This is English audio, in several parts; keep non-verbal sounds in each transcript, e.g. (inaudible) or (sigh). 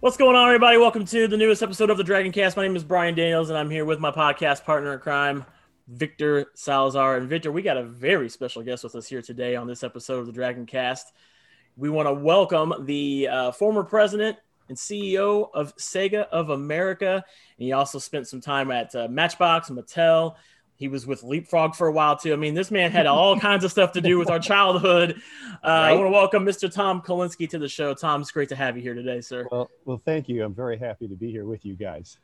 What's going on, everybody? Welcome to the newest episode of the Dragon Cast. My name is Brian Daniels, and I'm here with my podcast partner in crime, Victor Salazar. And Victor, we got a very special guest with us here today on this episode of the Dragon Cast. We want to welcome the uh, former president and CEO of Sega of America, and he also spent some time at uh, Matchbox, Mattel, he was with Leapfrog for a while too. I mean, this man had all (laughs) kinds of stuff to do with our childhood. Uh, right. I want to welcome Mr. Tom Kalinske to the show. Tom, it's great to have you here today, sir. Well, well, thank you. I'm very happy to be here with you guys.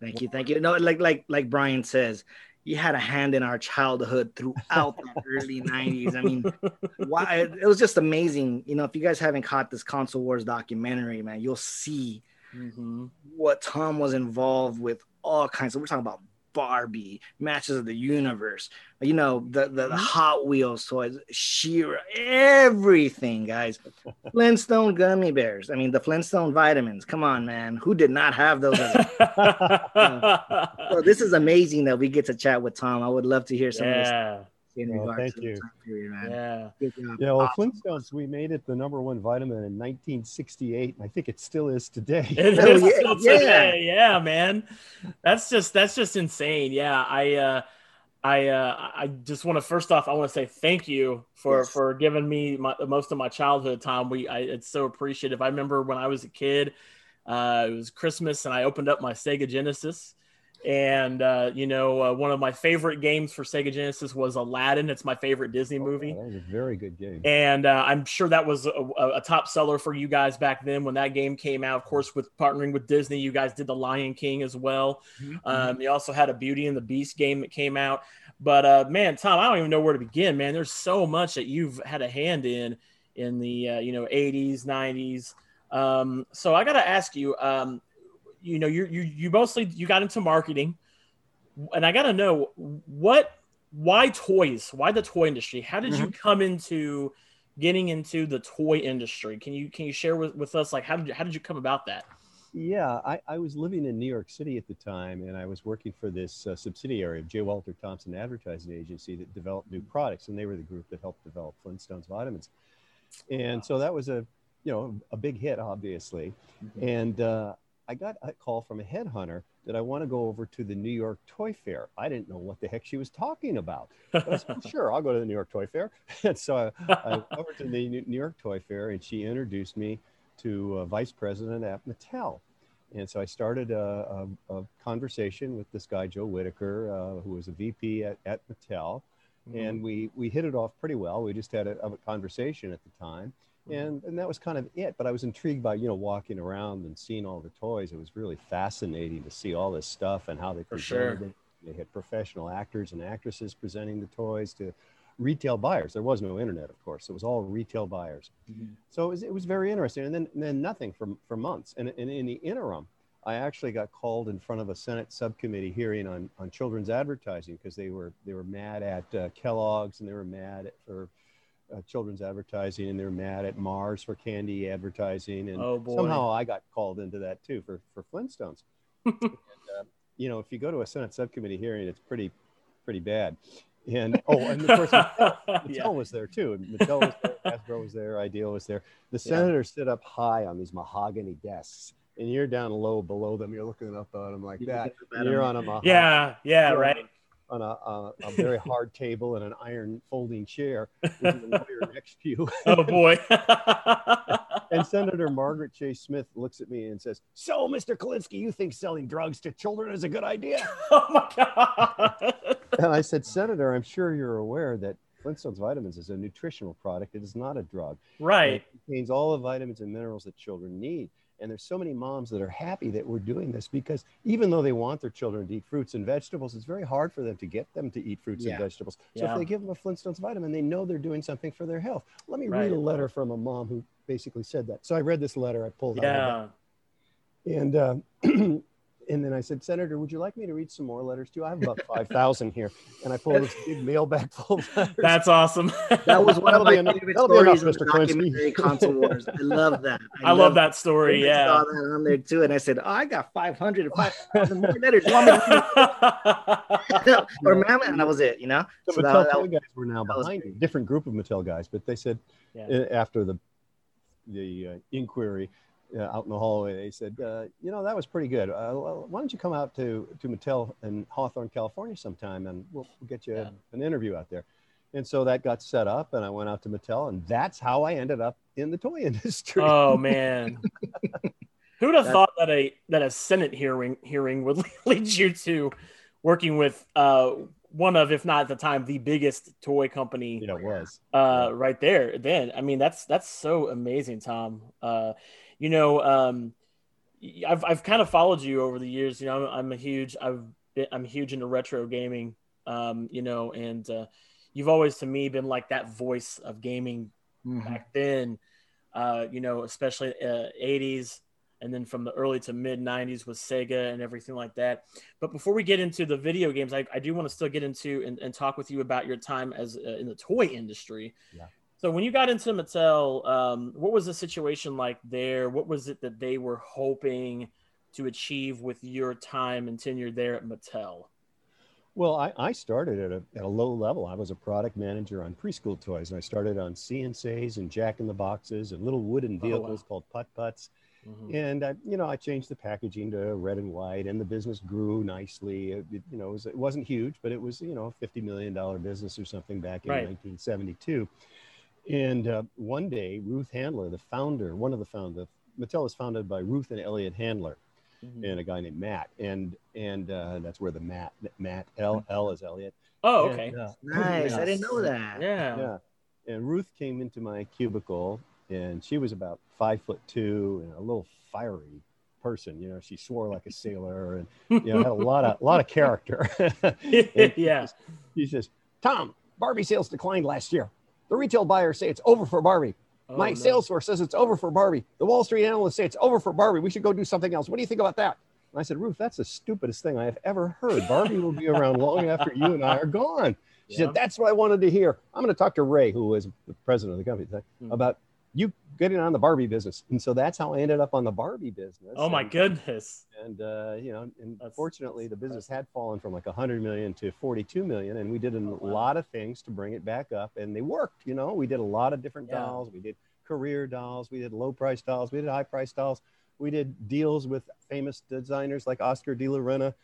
Thank you, thank you. No, like like like Brian says, you had a hand in our childhood throughout the (laughs) early 90s. I mean, why it was just amazing. You know, if you guys haven't caught this console wars documentary, man, you'll see mm-hmm. what Tom was involved with all kinds of we're talking about Barbie, Masters of the Universe, you know, the, the, the mm-hmm. Hot Wheels toys, She-Ra, everything, guys. (laughs) Flintstone gummy bears. I mean, the Flintstone vitamins. Come on, man. Who did not have those? uh, (laughs) so this is amazing that we get to chat with Tom. I would love to hear some yeah. of this in well, regards thank you. Period, yeah. Yeah. Well, awesome. Flintstones, we made it the number one vitamin in 1968, and I think it still is today. (laughs) It oh, is still yeah. today. Yeah, man. That's just that's just insane. Yeah, I. uh I uh, I just want to first off I want to say thank you for yes. for giving me my, most of my childhood time. We I, it's so appreciative. I remember when I was a kid, uh, it was Christmas and I opened up my Sega Genesis and uh, you know, uh, one of my favorite games for Sega Genesis was Aladdin. It's my favorite Disney oh, movie. That was a very good game. And uh, I'm sure that was a, a, top seller for you guys back then when that game came out. Of course, with partnering with Disney, you guys did The Lion King as well. Mm-hmm. Um, you also had a Beauty and the Beast game that came out. But uh, man, Tom, I don't even know where to begin. Man, there's so much that you've had a hand in in the uh, you know 80s, 90s. Um, so I got to ask you. Um, you know you you you mostly you got into marketing. And i got to know what why toys? Why the toy industry? How did mm-hmm. you come into getting into the toy industry? Can you can you share with, with us like how did you how did you come about that? Yeah I, I was living in new york city at the time and i was working for this uh, subsidiary of j. Walter thompson advertising agency that developed new products and they were the group that helped develop flintstones vitamins. And so that was a you know a big hit obviously. Mm-hmm. and uh, I got a call from a headhunter that I want to go over to the New York Toy Fair. I didn't know what the heck she was talking about. But I said, (laughs) sure, I'll go to the New York Toy Fair. (laughs) and so I, I went over to the New York Toy Fair and she introduced me to a vice president at Mattel. And so I started a, a, a conversation with this guy, Joe Whitaker, uh, who was a VP at, at Mattel. Mm-hmm. And we, we hit it off pretty well. We just had a, a conversation at the time. Mm-hmm. and and that was kind of it but i was intrigued by you know walking around and seeing all the toys. It was really fascinating to see all this stuff and how they presented sure. it. They had professional actors and actresses presenting the toys to retail buyers. There was no internet of course. It was all retail buyers. Mm-hmm. so it was, it was very interesting. And then, and then nothing for, for months. And, and in the interim I actually got called in front of a Senate subcommittee hearing on, on children's advertising because they were they were mad at uh, Kellogg's and they were mad for uh, children's advertising and they're mad at Mars for candy advertising. And oh, somehow I got called into that too for, for Flintstones. (laughs) and, uh, you know, if you go to a Senate subcommittee hearing, it's pretty, pretty bad. And oh, and of course, (laughs) Mattel, yeah. was there too. And Mattel was there, Hasbro was there, Ideal was there. The senators yeah. sit up high on these mahogany desks, and you're down low below them. You're looking up at them like that. You're on a mahogany. Yeah, yeah, right on a, a, a very hard table and an iron folding chair with a lawyer (laughs) next to you. oh boy. (laughs) and Senator Margaret Chase Smith looks at me and says, So, Mr. Kalinske, you think selling drugs to children is a good idea? (laughs) oh my God. and I said, Senator, I'm sure you're aware that Flintstones vitamins is a nutritional product. It is not a drug. Right. It contains all the vitamins and minerals that children need. And there's so many moms that are happy that we're doing this because even though they want their children to eat fruits and vegetables, it's very hard for them to get them to eat fruits yeah. and vegetables. So yeah. if they give them a Flintstones vitamin, they know they're doing something for their health. Let me right. read a letter from a mom who basically said that. So I read this letter. I pulled yeah. out. And uh, (clears throat) and then I said, Senator, would you like me to read some more letters too? I have about 5,000 here. And I pulled this big mailbag full of letters. That's awesome. That was one of my enough, favorite stories enough, in the documentary Console Wars. I love that. (laughs) I, I love, love that story. Yeah. I saw that on there too. And I said, oh, I got 500 or 5,000 more letters. (laughs) or ma'am, and that was it, you know? The so Mattel that, that, guys were now behind me. Different group of Mattel guys, but they said yeah. after the, the uh, inquiry, uh, out in the hallway. They said, uh, "You know, that was pretty good. Uh, why don't you come out to to Mattel in Hawthorne, California, sometime, and we'll, we'll get you Yeah. an interview out there." And so that got set up, and I went out to Mattel, and that's how I ended up in the toy (laughs) industry. Oh man. (laughs) Who'd have That- thought that a that a Senate hearing hearing would (laughs) lead you to working with uh one of, if not at the time, the biggest toy company it was. uh right there then i mean that's that's so amazing tom uh you know um i've, I've kind of followed you over the years you know i'm, I'm a huge i've been, i'm huge into retro gaming um you know and uh you've always to me been like that voice of gaming Mhm. back then uh you know especially uh 80s and then from the early to mid 90s with sega and everything like that but before we get into the video games i, I do want to still get into and, and talk with you about your time as uh, in the toy industry Yeah. So when you got into mattel um, what was the situation like there what was it that they were hoping to achieve with your time and tenure there at mattel Well, I, I started at a, at a low level. I was a product manager on preschool toys, and I started on See 'n Says and Jack in the Boxes and little wooden Oh, wow. vehicles called putt putts. Mhm. And I, you know, I changed the packaging to red and white, and the business grew nicely. It, it- you know, it, was, it wasn't huge, but it was you know a fifty million dollar business or something back in Right. 1972. And uh, one day, Ruth Handler, the founder, one of the founders, Mattel is founded by Ruth and Elliot Handler Mhm. and a guy named Matt, and and uh, that's where the Matt Matt L L is Elliot. oh And, okay uh, (laughs) Nice. I didn't know that. yeah yeah. And Ruth came into my cubicle and she was about five foot two and a little fiery person. You know, she swore like a sailor and you know had a (laughs) lot of a lot of character. (laughs) And yeah She says, Tom, Barbie sales declined last year. The retail buyers say it's over for Barbie. Oh, my no. sales force says it's over for Barbie. The Wall Street analysts say it's over for Barbie. We should go do something else. What do you think about that? And I said, Ruth, that's the stupidest thing I have ever heard. Barbie will be around long after you and I are gone. She Yeah. said, That's what I wanted to hear. I'm going to talk to Ray, who is the president of the company, Hmm. about you getting on the Barbie business. And so that's how I ended up on the Barbie business. oh my And- goodness And, uh, you know, and That's- fortunately, the business had fallen from like a 100 million to 42 million. And we did a Oh, wow. lot of things to bring it back up. And they worked, you know, we did a lot of different Yeah. dolls. We did career dolls. We did low price dolls. We did high price dolls. We did deals with famous designers like Oscar de la Renta.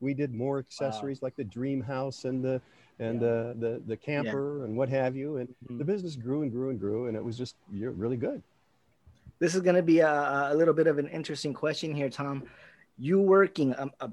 We did more accessories like the Dream House and the and Yeah. the, the the camper and what have you. And Mhm. the business grew and grew and grew, and it was just you're really good. This is going to be a, a little bit of an interesting question here, Tom. You working a, a,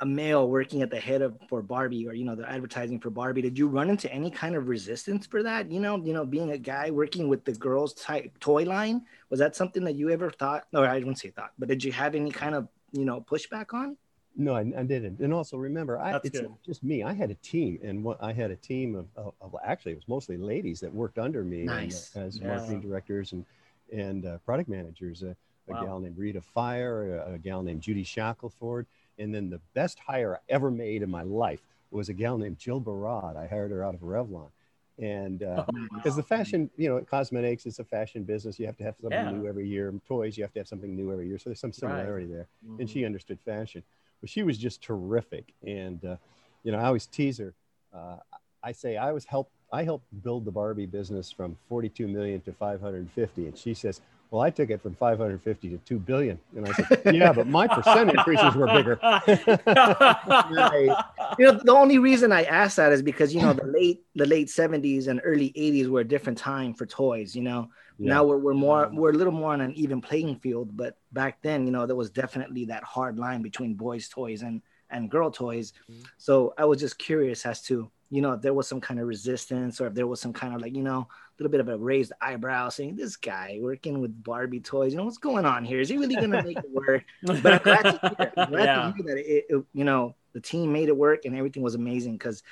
a male working at the head of for Barbie or you know the advertising for Barbie. Did you run into any kind of resistance for that? You know, you know, being a guy working with the girls' type toy line was that something that you ever thought? No, I wouldn't say thought, but did you have any kind of you know pushback on? No, I, I didn't. And also remember, I, That's it's good. not just me. I had a team, and what I had a team of, of, of actually it was mostly ladies that worked under me and, uh, as Yeah. marketing directors and and uh, product managers. Uh, a Wow. gal named Rita Fire, a, a gal named Judy Shackelford, and then the best hire I ever made in my life was a gal named Jill Barad. I hired her out of Revlon, and uh, because the fashion, you know, cosmetics is a fashion business. You have to have something Yeah. new every year. Toys, you have to have something new every year. So there's some similarity there and Mhm. she understood fashion. But she was just terrific. And uh, you know, I always tease her. Uh, I say I was help. I helped build the Barbie business from 42 million to 550, and she says, "Well, I took it from 550 to 2 billion. And I said, (laughs) "Yeah, but my percent increases were bigger." (laughs) Right. You know, the only reason I asked that is because you know the late the late seventies and early eighties were a different time for toys. You know, Yeah. now we're, we're more we're a little more on an even playing field. But back then, you know, there was definitely that hard line between boys' toys and and girl toys. Mhm. So I was just curious as to you know if there was some kind of resistance or if there was some kind of like you know a little bit of a raised eyebrow saying this guy working with Barbie toys. You know what's going on here? Is he really gonna make it work? (laughs) but I'm glad to hear, glad Yeah. to hear that it, it- you know the team made it work and everything was amazing because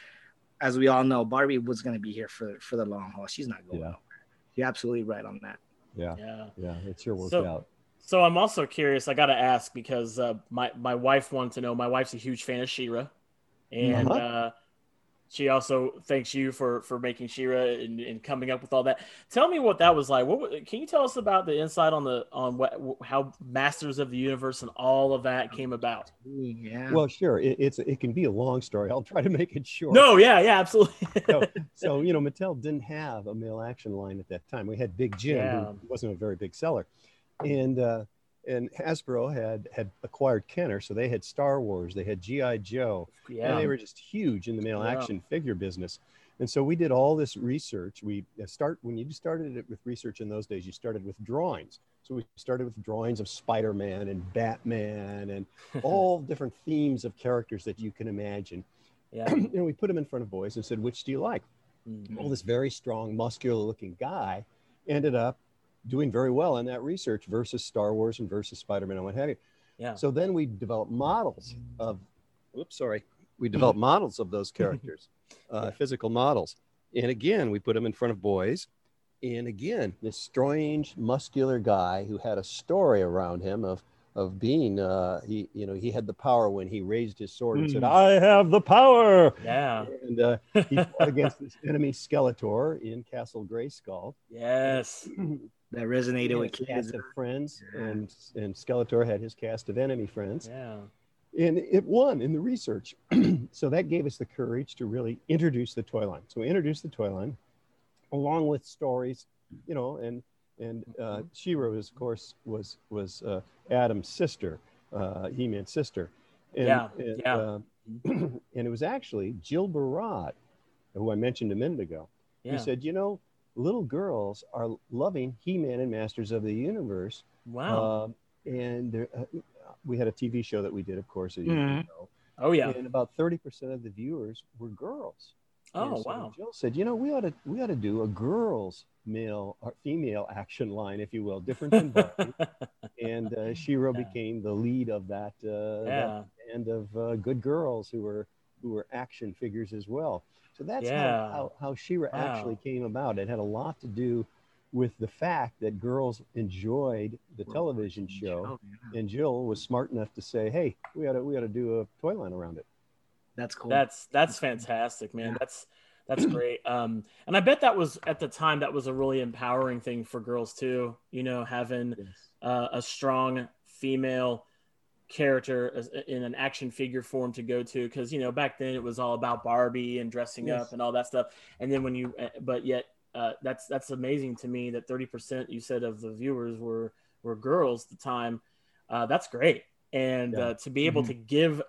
as we all know Barbie was going to be here for for the long haul she's not going Yeah. nowhere you're absolutely right on that yeah, yeah yeah, it sure worked So- out. So I'm also curious. I got to ask because uh, my my wife wanted to know. My wife's a huge fan of She-Ra, and Uh-huh. uh, she also thanks you for for making She-Ra and, and coming up with all that. Tell me what that was like. What can you tell us about the insight on the on what how Masters of the Universe and all of that came about? yeah Well, sure, it, it's it can be a long story. I'll try to make it short. No, yeah, yeah, absolutely. (laughs) so, so you know, Mattel didn't have a male action line at that time. We had Big Jim, Yeah. who wasn't a very big seller, and uh, and Hasbro had had acquired Kenner, so they had Star Wars, they had GI Joe, Yeah. and they were just huge in the male action figure business. And so we did all this research. We uh, start when you started it with research in those days. You started with drawings. So we started with drawings of Spider-Man and Batman and (laughs) all different themes of characters that you can imagine. yeah. (clears throat) and we put them in front of boys and said, "Which do you like?" Mhm. well, this very strong, muscular-looking guy ended up doing very well in that research versus Star Wars and versus Spider-Man and what have you. Yeah. So then we developed models of, oops, sorry, we developed (laughs) models of those characters, uh, physical models, and again we put them in front of boys, and again this strange, muscular guy who had a story around him of of being, uh, he you know he had the power when he raised his sword and said, Mm. "I have the power." Yeah. And uh, he fought against this enemy Skeletor in Castle Grayskull. Yes. (laughs) That resonated He with kids. cast of friends, Yeah. and and Skeletor had his cast of enemy friends, Yeah. and it won in the research. (clears throat) so that gave us the courage to really introduce the toy line. So we introduced the toy line, along with stories, you know, and and uh, She-Ra, was, of course, was was uh, Adam's sister, uh, He-Man's sister. And, Yeah, and, yeah. uh, (clears throat) and it was actually Jill Barad, who I mentioned a minute ago, Yeah. who said, you know, little girls are loving He-Man and Masters of the Universe. Wow. Um, and there, uh, we had a TV show that we did, of course, you know, oh yeah. and about 30% of the viewers were girls. Oh so wow. Jill said, you know, we ought to we ought to do a girls male or female action line, if you will, different than Barbie. (laughs) and uh, She-Ra Yeah. became the lead of that, uh, that band of uh, good girls who were who were action figures as well. So that's Yeah. how, how, how She-Ra Wow. actually came about. It had a lot to do with the fact that girls enjoyed the television show, yeah. and Jill was smart enough to say, "Hey, we ought to we ought to do a toy line around it." That's cool. That's that's fantastic, man. That's that's great. (clears throat) Um, and I bet that was at the time that was a really empowering thing for girls too. You know, having uh, a strong female character as, in an action figure form to go to because you know back then it was all about Barbie and dressing Yes. up and all that stuff. And then when you, uh, but yet uh, that's that's amazing to me that thirty percent you said of the viewers were were girls at the time. Uh, that's great, and Yeah. uh, to be able Mhm. to give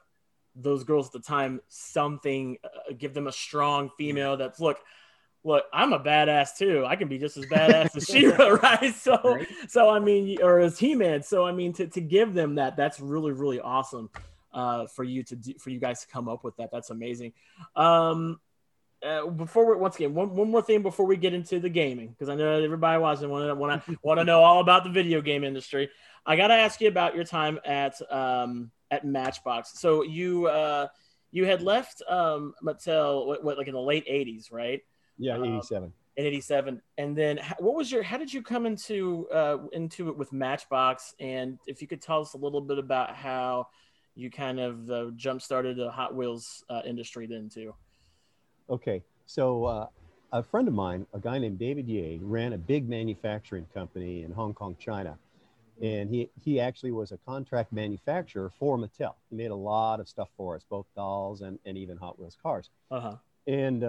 those girls at the time something, uh, give them a strong female that's look. Look, I'm a badass too. I can be just as (laughs) badass as She-Ra, (laughs) right? So, Right. so I mean, or as He-Man. So I mean, to, to give them that, that's really really awesome uh, for you to do, for you guys to come up with that. That's amazing. Um, uh, before we, once again, one, one more thing before we get into the gaming, because I know everybody watching want to want to want to know all about the video game industry. I got to ask you about your time at um, at Matchbox. So you uh, you had left um, Mattel what, what like in the late '80s, right? Yeah, Um, eighty-seven. in 87 and then what was your how did you come into uh into it with matchbox? And if you could tell us a little bit about how you kind of uh, jump started the hot wheels uh, industry then too. Okay, so uh, a friend of mine, a guy named David Yeh, ran a big manufacturing company in Hong Kong, China, and he he actually was a contract manufacturer for Mattel. He made a lot of stuff for us, both dolls and, and even Hot Wheels cars, uh-huh. And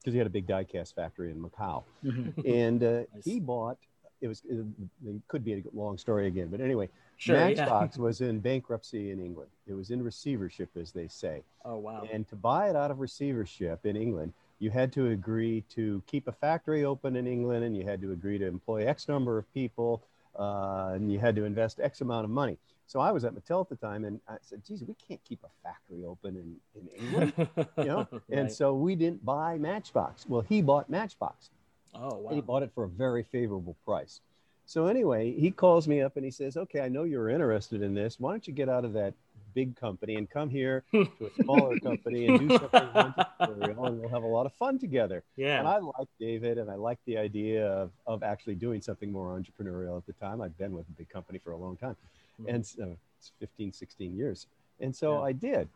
because he had a big die-cast factory in Macau, Mhm. (laughs) and uh, Nice. he bought. It was it, it could be a long story again, but anyway, sure yeah. (laughs) Was in bankruptcy in England. It was in receivership, as they say. oh wow And to buy it out of receivership in England, you had to agree to keep a factory open in England and you had to agree to employ X number of people uh, and you had to invest X amount of money. So I was at Mattel at the time and I said, geez, we can't keep a factory open in, in England. You (laughs) know, and so we didn't buy Matchbox. Well, he bought Matchbox oh and he bought it for a very favorable price. So anyway, he calls me up and he says, "Okay, I know you're interested in this. Why don't you get out of that big company and come here (laughs) to a smaller company and do something (laughs) entrepreneurial, and we'll have a lot of fun together." Yeah. And I like David, and I like the idea of, of actually doing something more entrepreneurial at the time. I'd been with a big company for a long time, Mhm. and so it's 15, 16 years. And so Yeah. I did.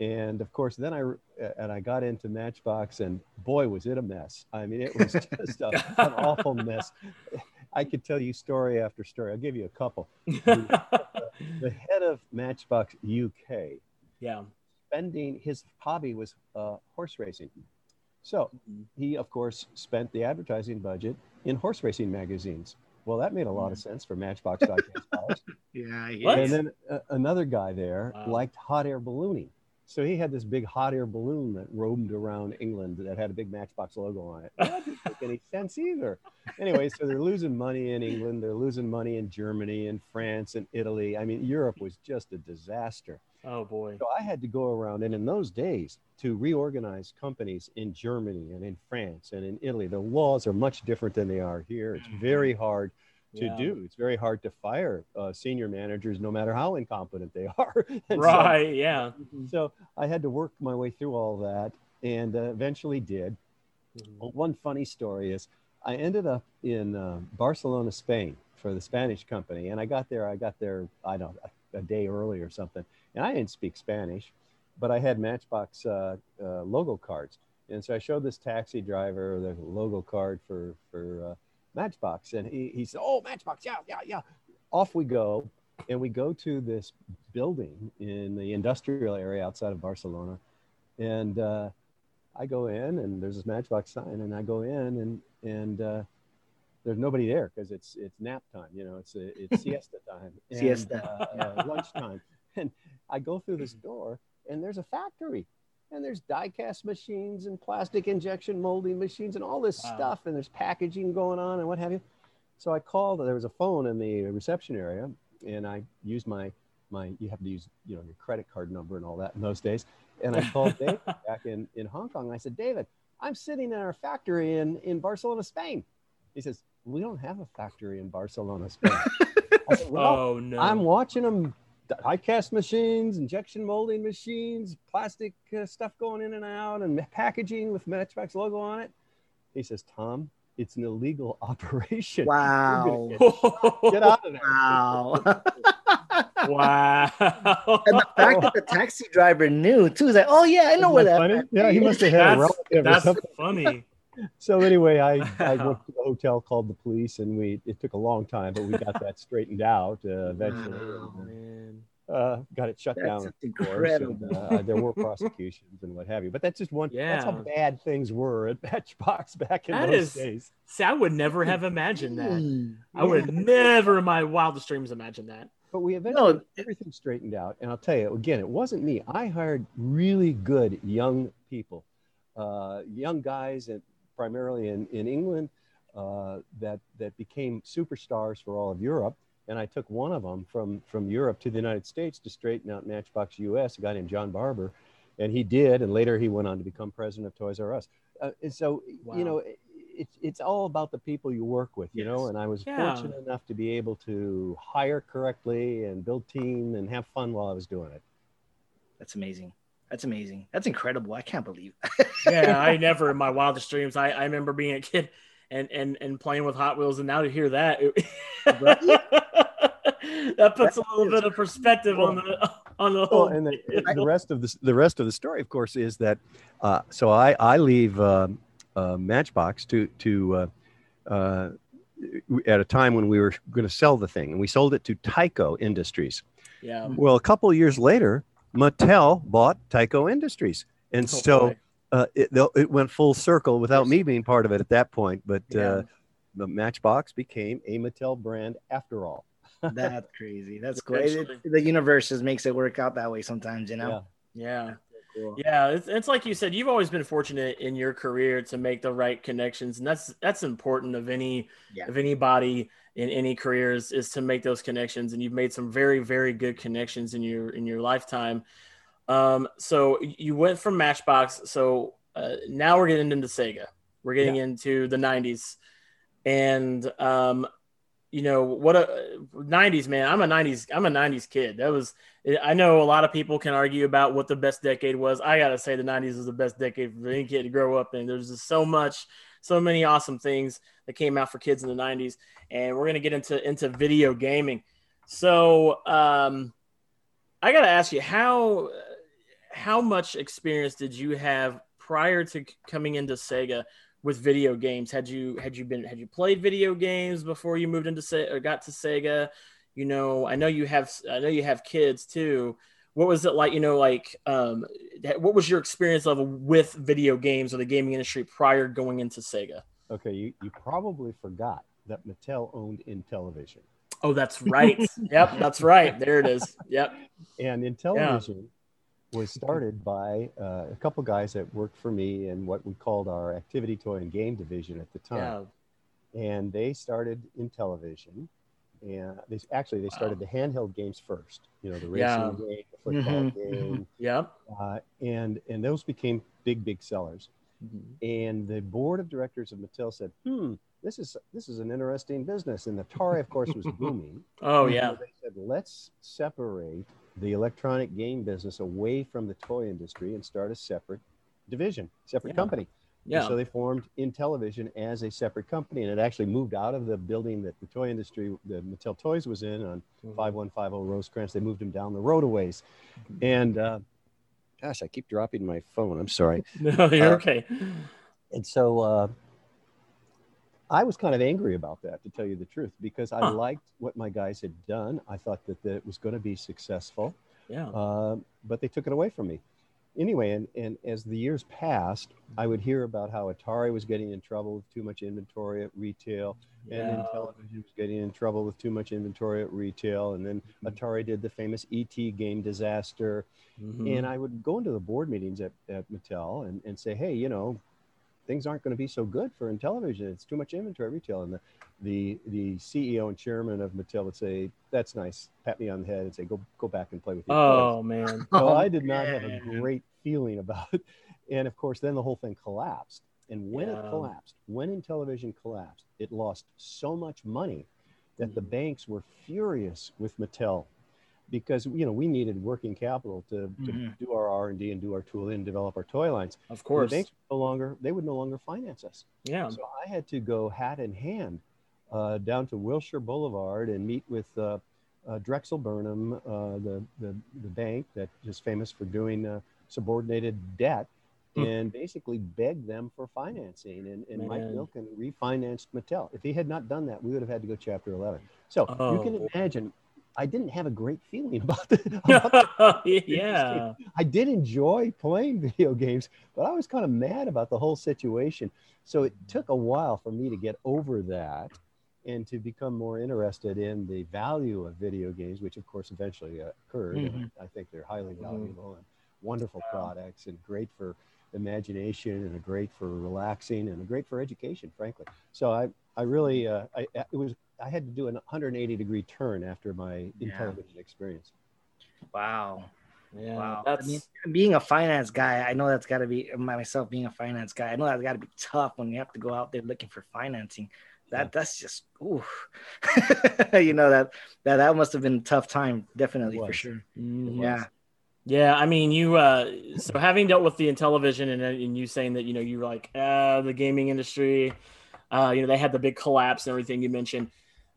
And of course, then I and I got into Matchbox, and boy, was it a mess. I mean, it was (laughs) just a, an awful mess. I could tell you story after story. I'll give you a couple. The (laughs) head of Matchbox UK, yeah spending his hobby was uh, horse racing. So Mhm. he, of course, spent the advertising budget in horse racing magazines. Well, that made a lot of sense for Matchbox Diecast buyers. (laughs) Yeah, What? And then uh, another guy there Wow. liked hot air ballooning. So he had this big hot air balloon that roamed around England that had a big Matchbox logo on it. That didn't make any sense either. Anyway, so they're losing money in England, they're losing money in Germany and France and Italy. I mean, Europe was just a disaster. Oh boy. So I had to go around, and in those days, to reorganize companies in Germany and in France and in Italy, the laws are much different than they are here. It's very hard to Yeah. do. It's very hard to fire uh, senior managers, no matter how incompetent they (laughs) are. And so- Right. Yeah. (laughs) So, I had to work my way through all that, and uh, eventually did. Well, one funny story is I ended up in uh, Barcelona, Spain for the Spanish company. And I got there, I got there, I don't know, a, a day early or something. And I didn't speak Spanish, but I had Matchbox uh, uh, logo cards. And so I showed this taxi driver the logo card for, for uh, Matchbox. And he, he said, Oh, Matchbox, yeah, yeah, yeah. Off we go. And we go to this building in the industrial area outside of Barcelona. And uh, I go in and there's this Matchbox sign, and I go in and and uh, there's nobody there because it's it's nap time, you know, it's it's (laughs) siesta time, and, Siesta. uh, uh, lunchtime, (laughs) and I go through this mm-hmm. door and there's a factory, and there's die-cast machines and plastic injection molding machines and all this Wow. stuff, and there's packaging going on and what have you. So I called. There was a phone in the reception area, and I used my my. You have to use you know your credit card number and all that in those days. And I called David (laughs) back in in Hong Kong. I said, David, I'm sitting in our factory in in Barcelona, Spain. He says, We don't have a factory in Barcelona, Spain. Said, (laughs) well, oh no. I'm watching them die cast machines, injection molding machines, plastic uh, stuff going in and out, and (laughs) packaging with Matchbox logo on it. He says, Tom, it's an illegal (laughs) operation. Wow. Get, (laughs) get out of there. Wow. wow. and the fact that the taxi driver knew too is like, oh yeah, I know Isn't where that that. funny? Yeah, he must have had a That's, relative or that's something. funny. So anyway, I, (laughs) I Wow. went to the hotel, called the police, and we it took a long time, but we got that straightened out uh, eventually. Wow. and, Man. uh, got it shut That's down. of course, incredible. and, uh, there were prosecutions and what have you, but that's just one. That's how bad things were at (laughs) Matchbox back in That those is- days. See, I would never have imagined that. I would never in my wildest dreams imagine that. But we eventually No, everything straightened out, and I'll tell you again, it wasn't me. I hired really good young people, uh, young guys, and primarily in in England, uh, that that became superstars for all of Europe. And I took one of them from from Europe to the United States to straighten out Matchbox US, a guy named John Barber, and he did. And later he went on to become president of Toys R Us. Uh, and so Wow. you know, it, it's it's all about the people you work with, you know. And I was Yeah. fortunate enough to be able to hire correctly and build team and have fun while I was doing it. That's amazing. That's amazing. That's incredible. I can't believe. (laughs) Yeah, I never in my wildest dreams. I, I remember being a kid and, and and playing with Hot Wheels, and now to hear that, it- (laughs) that puts a little bit of perspective on the on the Well, whole. and the, the rest of the the rest of the story, of course, is that uh, so I I leave um uh, Matchbox to to uh, uh, at a time when we were going to sell the thing, and we sold it to Tyco Industries. yeah. Well, a couple of years later, Mattel bought Tyco Industries, and Oh, so uh, it it went full circle without me being part of it at that point. But Yeah. uh, the Matchbox became a Mattel brand after all. (laughs) That's crazy. That's cool. It- the universe just makes it work out that way sometimes, you know. yeah. Cool. Yeah, it's, it's like you said. You've always been fortunate in your career to make the right connections, and that's that's important of any Yeah. of anybody in any careers is is to make those connections. And you've made some very very good connections in your in your lifetime. Um, so you went from Matchbox. So uh, now we're getting into Sega. We're getting into the '90s, and um, you know what a 90s man i'm a 90s i'm a 90s kid that was i know a lot of people can argue about what the best decade was i gotta say the 90s is the best decade for any kid to grow up in there's just so much so many awesome things that came out for kids in the 90s and we're gonna get into into video gaming. So um i gotta ask you how how much experience did you have prior to coming into sega with video games? Had you had you been had you played video games before you moved into Sega or got to sega? You know i know you have i know you have kids too. What was it like you know like um what was your experience level with video games or the gaming industry prior going into sega? Okay, you, you probably forgot that Mattel owned Intellivision. Oh, that's right. (laughs) yep, that's right. There it is. Yep. And Intellivision yeah. was started by uh, a couple guys that worked for me in what we called our activity toy and game division at the time. Yeah. And they started Intellivision. And they actually they started the handheld games first. You know, the racing yeah. game, the football mm-hmm. game. Yep. Uh, and and those became big, big sellers. Mm-hmm. And the board of directors of Mattel said, "Hmm, this is this is an interesting business." And Atari, of course, was (laughs) booming. oh yeah. So they said, "Let's separate the electronic game business away from the toy industry and start a separate division, separate yeah. company." Yeah. And so they formed Intellivision as a separate company, and it actually moved out of the building that the toy industry, the Mattel Toys, was in on mm-hmm. 5150 Rosecrans. They moved them down the road a ways, and uh, Gosh, I keep dropping my phone. I'm sorry. (laughs) no, you're uh, okay. And so uh, I was kind of angry about that, to tell you the truth, because I huh. liked what my guys had done. I thought that, that it was going to be successful. Yeah. Uh, but they took it away from me. Anyway, and, and as the years passed, I would hear about how Atari was getting in trouble with too much inventory at retail yeah. and Intellivision was getting in trouble with too much inventory at retail. And then mm-hmm. Atari did the famous ET game disaster. Mm-hmm. And I would go into the board meetings at, at Mattel and, and say, hey, you know, things aren't going to be so good for Intellivision. It's too much inventory retail. And the, the, the CEO and chairman of Mattel would say, that's nice, pat me on the head and say, go, go back and play with your Oh, toys. man. (laughs) So I did not have a great feeling about it. And of course, then the whole thing collapsed. And when yeah. it collapsed, when Intellivision collapsed, it lost so much money that mm-hmm. the banks were furious with Mattel because you know we needed working capital to, to mm-hmm. do our R and D and do our tooling and develop our toy lines. Of course, the banks no longer they would no longer finance us. Yeah. So I had to go hat in hand uh, down to Wilshire Boulevard and meet with uh, uh, Drexel Burnham, uh, the, the the bank that is famous for doing uh, subordinated debt Hmm. and basically begged them for financing. And, and Mike Milken refinanced Mattel. If he had not done that, we would have had to go Chapter 11. So oh. you can imagine. I didn't have a great feeling (laughs) about it. (laughs) (laughs) yeah. I did enjoy playing video games, but I was kind of mad about the whole situation. So it took a while for me to get over that and to become more interested in the value of video games, which of course eventually occurred. Mm-hmm. I think they're highly mm-hmm. valuable and wonderful products and great for imagination and a great for relaxing and a great for education, frankly. So I, I really, uh, I, it was, I had to do a 180 degree turn after my yeah. Intellivision experience. Wow. Yeah, wow. That's I mean, being a finance guy. I know that's got to be myself being a finance guy. I know that's got to be tough when you have to go out there looking for financing. That that's just ooh, (laughs) you know that that that must have been a tough time, definitely for sure. Mm-hmm. Yeah. Yeah, I mean, you. Uh, so having dealt with the Intellivision and, and you saying that you know you are like uh, the gaming industry, uh, you know they had the big collapse and everything you mentioned,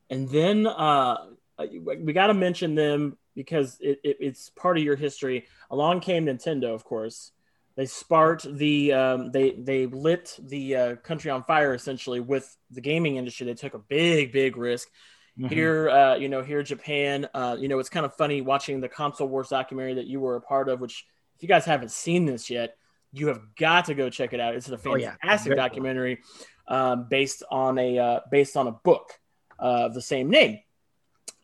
and then uh, we got to mention them because it, it, it's part of your history. Along came Nintendo, of course. They sparked the um, they they lit the uh, country on fire essentially with the gaming industry. They took a big big risk Mm-hmm. Here, uh, you know, here Japan, uh, you know, it's kind of funny watching the console wars documentary that you were a part of. Which, if you guys haven't seen this yet, you have got to go check it out. It's a fantastic oh, yeah. documentary um, based on a uh, based on a book of the same name.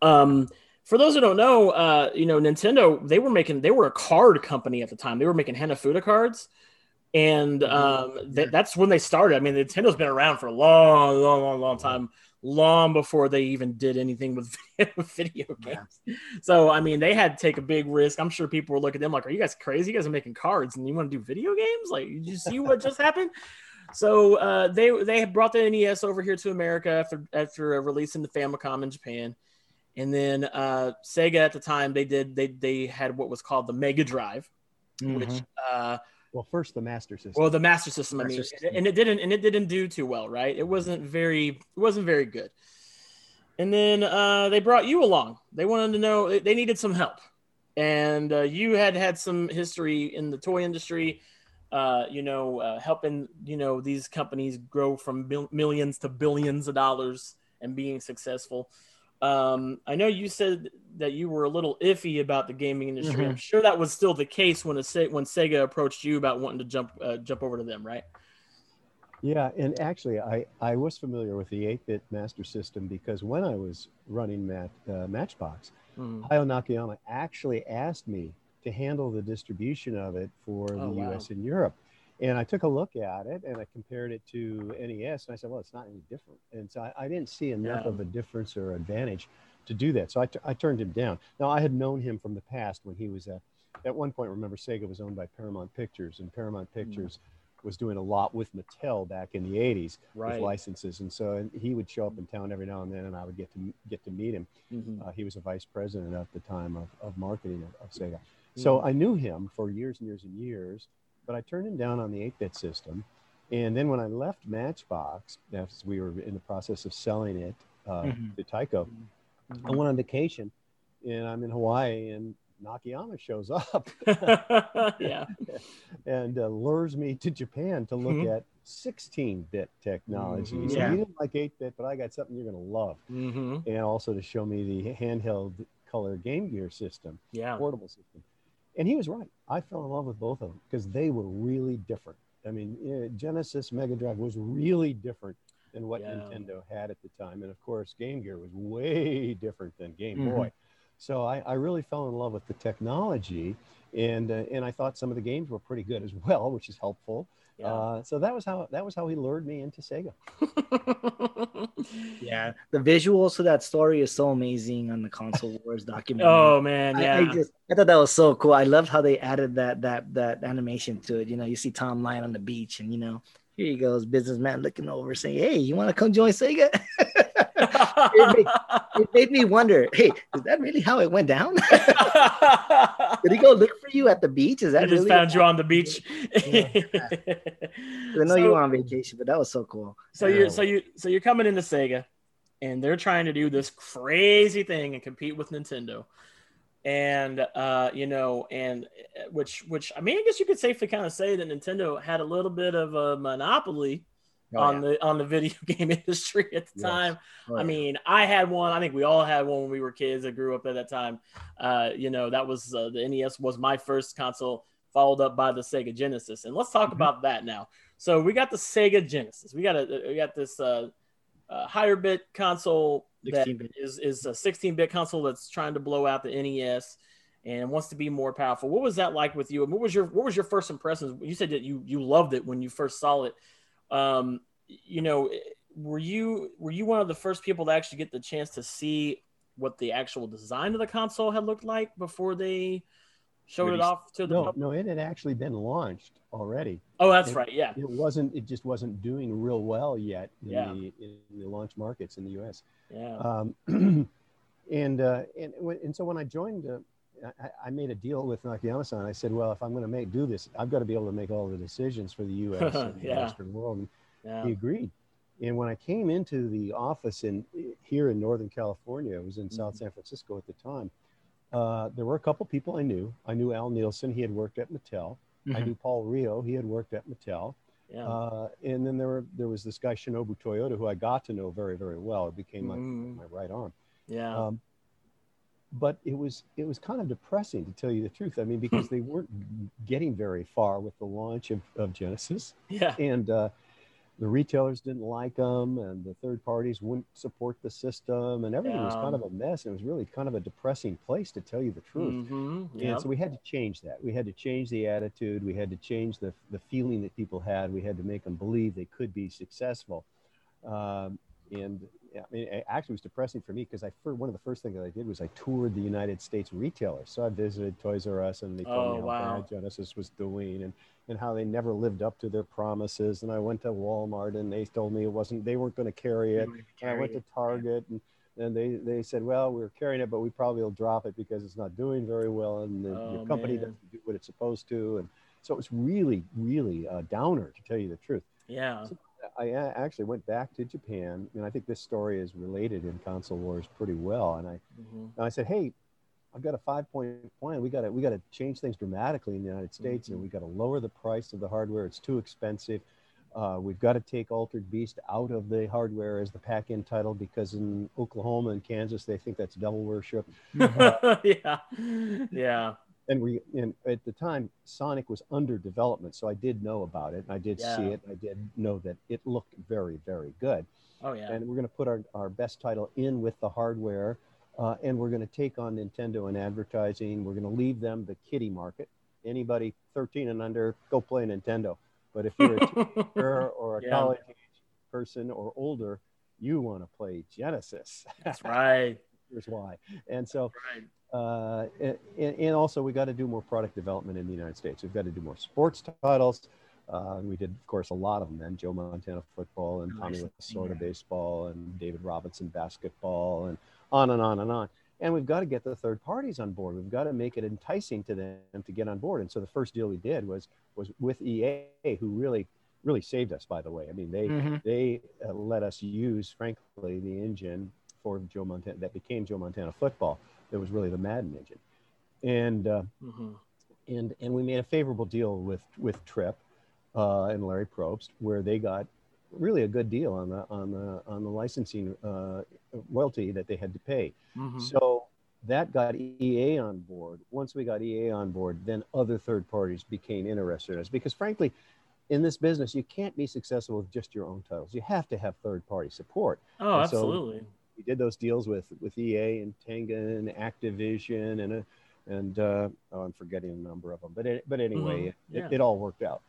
Um, for those who don't know, uh, you know, Nintendo they were making they were a card company at the time. They were making Hanafuda cards, and mm-hmm. um, th- that's when they started. I mean, Nintendo's been around for a long, long, long, long time long before they even did anything with (laughs) video games. Yeah. So I mean, they had to take a big risk. I'm sure people were looking at them like, "Are you guys crazy? You guys are making cards, and you want to do video games? Like, did you see what just happened?" So uh, they they brought the NES over here to America after after uh, releasing the Famicom in Japan, and then uh, Sega at the time they did they they had what was called the Mega Drive, mm-hmm. which uh, well, first the Master System. Well, the Master System. Master I mean, system. and it didn't and it didn't do too well, right? It wasn't very it wasn't very good. And then uh, they brought you along. They wanted to know they needed some help, and uh, you had had some history in the toy industry. Uh, you know, uh, helping you know these companies grow from bil- millions to billions of dollars and being successful. Um, I know you said that you were a little iffy about the gaming industry. Mm-hmm. I'm sure that was still the case when a when Sega approached you about wanting to jump uh, jump over to them, right? Yeah, and actually, I, I was familiar with the 8-bit master system because when I was running Mat, uh, Matchbox, mm. Hayao Nakayama actually asked me to handle the distribution of it for oh, the wow. US and Europe. And I took a look at it and I compared it to NES and I said, well, it's not any different. And so I, I didn't see enough yeah. of a difference or advantage to do that. So I, t- I turned him down. Now, I had known him from the past when he was at, at one point, remember, Sega was owned by Paramount Pictures, and Paramount mm. Pictures mm. was doing a lot with Mattel back in the 80s right. with licenses. And so and he would show up in town every now and then, and I would get to get to meet him. Mm-hmm. Uh, he was a vice president at the time of, of marketing of, of Sega. Mm. So I knew him for years and years and years, but I turned him down on the 8 bit system. And then when I left Matchbox, as we were in the process of selling it uh, mm-hmm. to Tyco, mm-hmm. I went on vacation and I'm in Hawaii and Nakayama shows up. (laughs) (laughs) yeah. and uh, lures me to Japan to look mm-hmm. at 16 bit technology. Mm-hmm. So yeah. you didn't like 8 bit, but I got something you're going to love. Mm-hmm. And also to show me the handheld color Game Gear system, yeah. portable system. And he was right. I fell in love with both of them because they were really different. I mean, Genesis Mega Drive was really different than what yeah. Nintendo had at the time. And of course, Game Gear was way different than Game mm-hmm. Boy. So I, I, really fell in love with the technology, and uh, and I thought some of the games were pretty good as well, which is helpful. Yeah. Uh, so that was how that was how he lured me into Sega. (laughs) yeah, the visuals to that story is so amazing on the Console (laughs) Wars documentary. oh man, yeah. I, I, just I thought that was so cool. I loved how they added that that that animation to it. You know, you see Tom lying on the beach, and you know, here he goes, businessman looking over, saying, "Hey, you want to come join Sega?" (laughs) it, made, it, made, me wonder. Hey, is that really how it went down? (laughs) Did he go look for you at the beach? Is that he really just found you on the beach? yeah. I know so, you were on vacation, but that was so cool. So you so you so you're coming into Sega, and they're trying to do this crazy thing and compete with Nintendo and uh, you know, and uh, which which I mean, I guess you could safely kind of say that Nintendo had a little bit of a monopoly oh, on yeah. the on the video (laughs) game industry at the yes. time. Oh, I mean, I had one. I think we all had one when we were kids. that grew up at that time. Uh, you know, that was uh, the NES was my first console, followed up by the Sega Genesis. And let's talk mm-hmm. about that now. So we got the Sega Genesis. We got a we got this uh, uh higher bit console that is is a 16 bit console that's trying to blow out the NES and wants to be more powerful. What was that like with you? And what was your what was your first impressions? You said that you you loved it when you first saw it. Um, you know, were you were you one of the first people to actually get the chance to see what the actual design of the console had looked like before they showed it off to the no, no, it had actually been launched already. Oh, that's right. Yeah, it wasn't. It just wasn't doing real well yet in, yeah. the, in the launch markets in the U.S. Yeah. Um, (clears throat) and uh, and and so when I joined, uh, I, I, made a deal with Nakayama-san. I said, well, if I'm going to make do this, I've got to be able to make all the decisions for the (laughs) U.S. and the yeah. Western world. And yeah. he agreed. And when I came into the office in here in Northern California, it was in mm-hmm. South San Francisco at the time. Uh, there were a couple people I knew. I knew Al Nilsen; he had worked at Mattel. Mm-hmm. I knew Paul Rioux; he had worked at Mattel. Yeah. Uh, and then there were there was this guy Shinobu Toyota who I got to know very very well. It became my, mm. my right arm. Yeah. Um, but it was it was kind of depressing to tell you the truth. I mean, because they weren't getting very far with the launch of, of Genesis. Yeah. And uh, the retailers didn't like them and the third parties wouldn't support the system and everything yeah. was kind of a mess. It was really kind of a depressing place to tell you the truth. Mm-hmm. Yep. And so we had to change that. We had to change the attitude. We had to change the, the feeling that people had. We had to make them believe they could be successful. Um, and I mean, it actually was depressing for me because I one of the first things that I did was I toured the United States retailers. So I visited Toys R Us and they told oh, me how wow. bad Genesis was doing and, and how they never lived up to their promises. And I went to Walmart and they told me it wasn't they weren't going to carry it. Carry and I went to Target and and they, they said, well, we're carrying it, but we probably will drop it because it's not doing very well, and the, oh, your company man. doesn't do what it's supposed to, and so it was really, really a downer to tell you the truth. Yeah. So I actually went back to Japan, and I think this story is related in Console Wars pretty well. And I, mm-hmm. and I said, "Hey, I've got a five-point plan. We got to we got to change things dramatically in the United States, mm-hmm. and we got to lower the price of the hardware. It's too expensive. Uh, we've got to take Altered Beast out of the hardware as the pack-in title because in Oklahoma and Kansas they think that's devil worship. (laughs) Yeah, yeah. And we and at the time Sonic was under development, so I did know about it. I did Yeah. see it. I did know that it looked very very good. Oh yeah. And we're going to put our, our best title in with the hardware, uh, and we're going to take on Nintendo in advertising. We're going to leave them the kiddie market. Anybody 13 and under, go play Nintendo. But if you're a (laughs) teenager or a Yeah. college age person or older, you want to play Genesis. That's right. (laughs) Here's why. And so Right. Uh, and, and also we got to do more product development in the United States. We've got to do more sports titles. Uh, we did, of course, a lot of them then. Joe Montana football and Tommy. Lasorda baseball and David Robinson basketball and on and on and on. And we've got to get the third parties on board. We've got to make it enticing to them to get on board. And so the first deal we did was was with EA, who really really saved us. By the way, I mean they Mhm. they uh, let us use, frankly, the engine for Joe Montana that became Joe Montana football. That was really the Madden engine, and uh, Mhm. and and we made a favorable deal with with Trip uh, and Larry Probst, where they got really a good deal on the on the on the licensing uh, royalty that they had to pay. Mhm. So that got EA on board. Once we got EA on board, then other third parties became interested in us because, frankly, in this business, you can't be successful with just your own titles. You have to have third party support. Oh, And so- absolutely. We did those deals with with EA and Tengen, Activision, and a, and uh, oh, I'm forgetting a number of them. But it, but anyway, Mhm. it, Yeah. it, all worked out.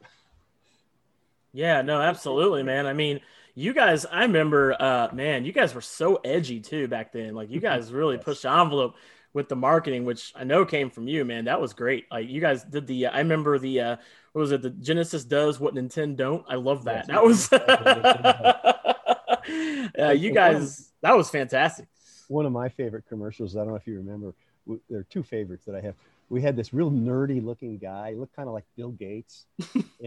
Yeah, no, absolutely, man. I mean, you guys, I remember, uh, man, you guys were so edgy too back then. Like, you guys (laughs) really pushed the envelope with the marketing, which I know came from you, man. That was great. Like, you guys did the, I remember the, uh, what was it? The Genesis does what Nintendo don't. I love that. Yes. That was, (laughs) (laughs) uh, you (laughs) guys, that was fantastic. One of my favorite commercials. I don't know if you remember. There are two favorites that I have. We had this real nerdy looking guy, he looked kind of like Bill Gates,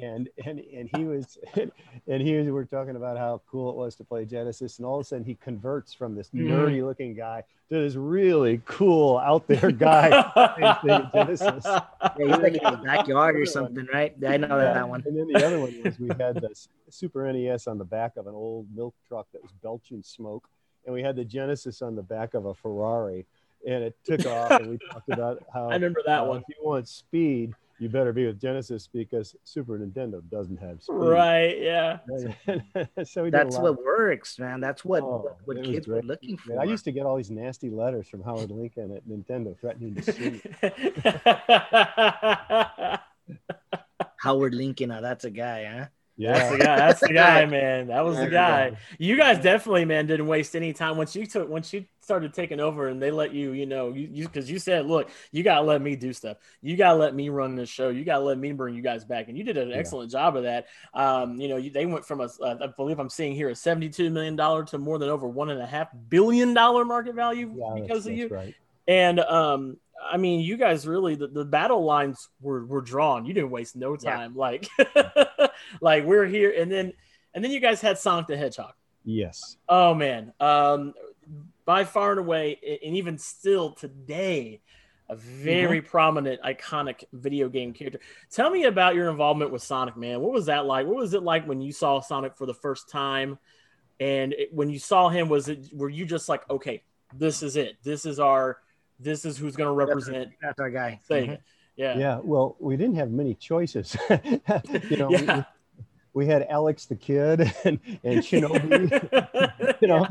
and and and he was (laughs) and he was, We're talking about how cool it was to play Genesis, and all of a sudden he converts from this Mhm. nerdy looking guy to this really cool out there guy. (laughs) Genesis. Yeah, he's like in his backyard or something, right? I know that, that one. And then the other one was we had the Super NES on the back of an old milk truck that was belching smoke, and we had the Genesis on the back of a Ferrari, and it took (laughs) off. And we talked about how I remember that uh, one. If you want speed, you better be with Genesis because Super Nintendo doesn't have speed. Right. Yeah. (laughs) so we That's what works, man. That's what Oh, what, what kids were looking for. Man, I used to get all these nasty letters from Howard Lincoln at Nintendo threatening to sue. me. (laughs) Howard Lincoln. Now that's a guy, huh? That's the Yeah, guy. That's the guy, (laughs) man. That was the guy. You guys definitely, man, didn't waste any time once you took once you started taking over and they let you, you know, you you because you said, look, you gotta let me do stuff. You gotta let me run this show. You gotta let me bring you guys back, and you did an Yeah. excellent job of that. Um, you know, you, they went from a, uh, believe I'm seeing here a 72 million dollar to more than over one and a half billion dollar market value yeah because of you. right. And um, I mean, you guys really the, the battle lines were were drawn. You didn't waste no Yeah. time. Like, (laughs) like we're here, and then and then you guys had Sonic the Hedgehog. Yes. Oh man, um, by far and away, and even still today, a very prominent, iconic video game character. Tell me about your involvement with Sonic, man. What was that like? What was it like when you saw Sonic for the first time? And it, when you saw him, was it were you just like, okay, this is it. This is our, this is who's going to represent That's our guy. Sega. Mhm. Yeah. Yeah. Well, we didn't have many choices. (laughs) you know, we- Yeah. We, had Alex the Kidd (laughs) and, and Shinobi. (laughs) you know,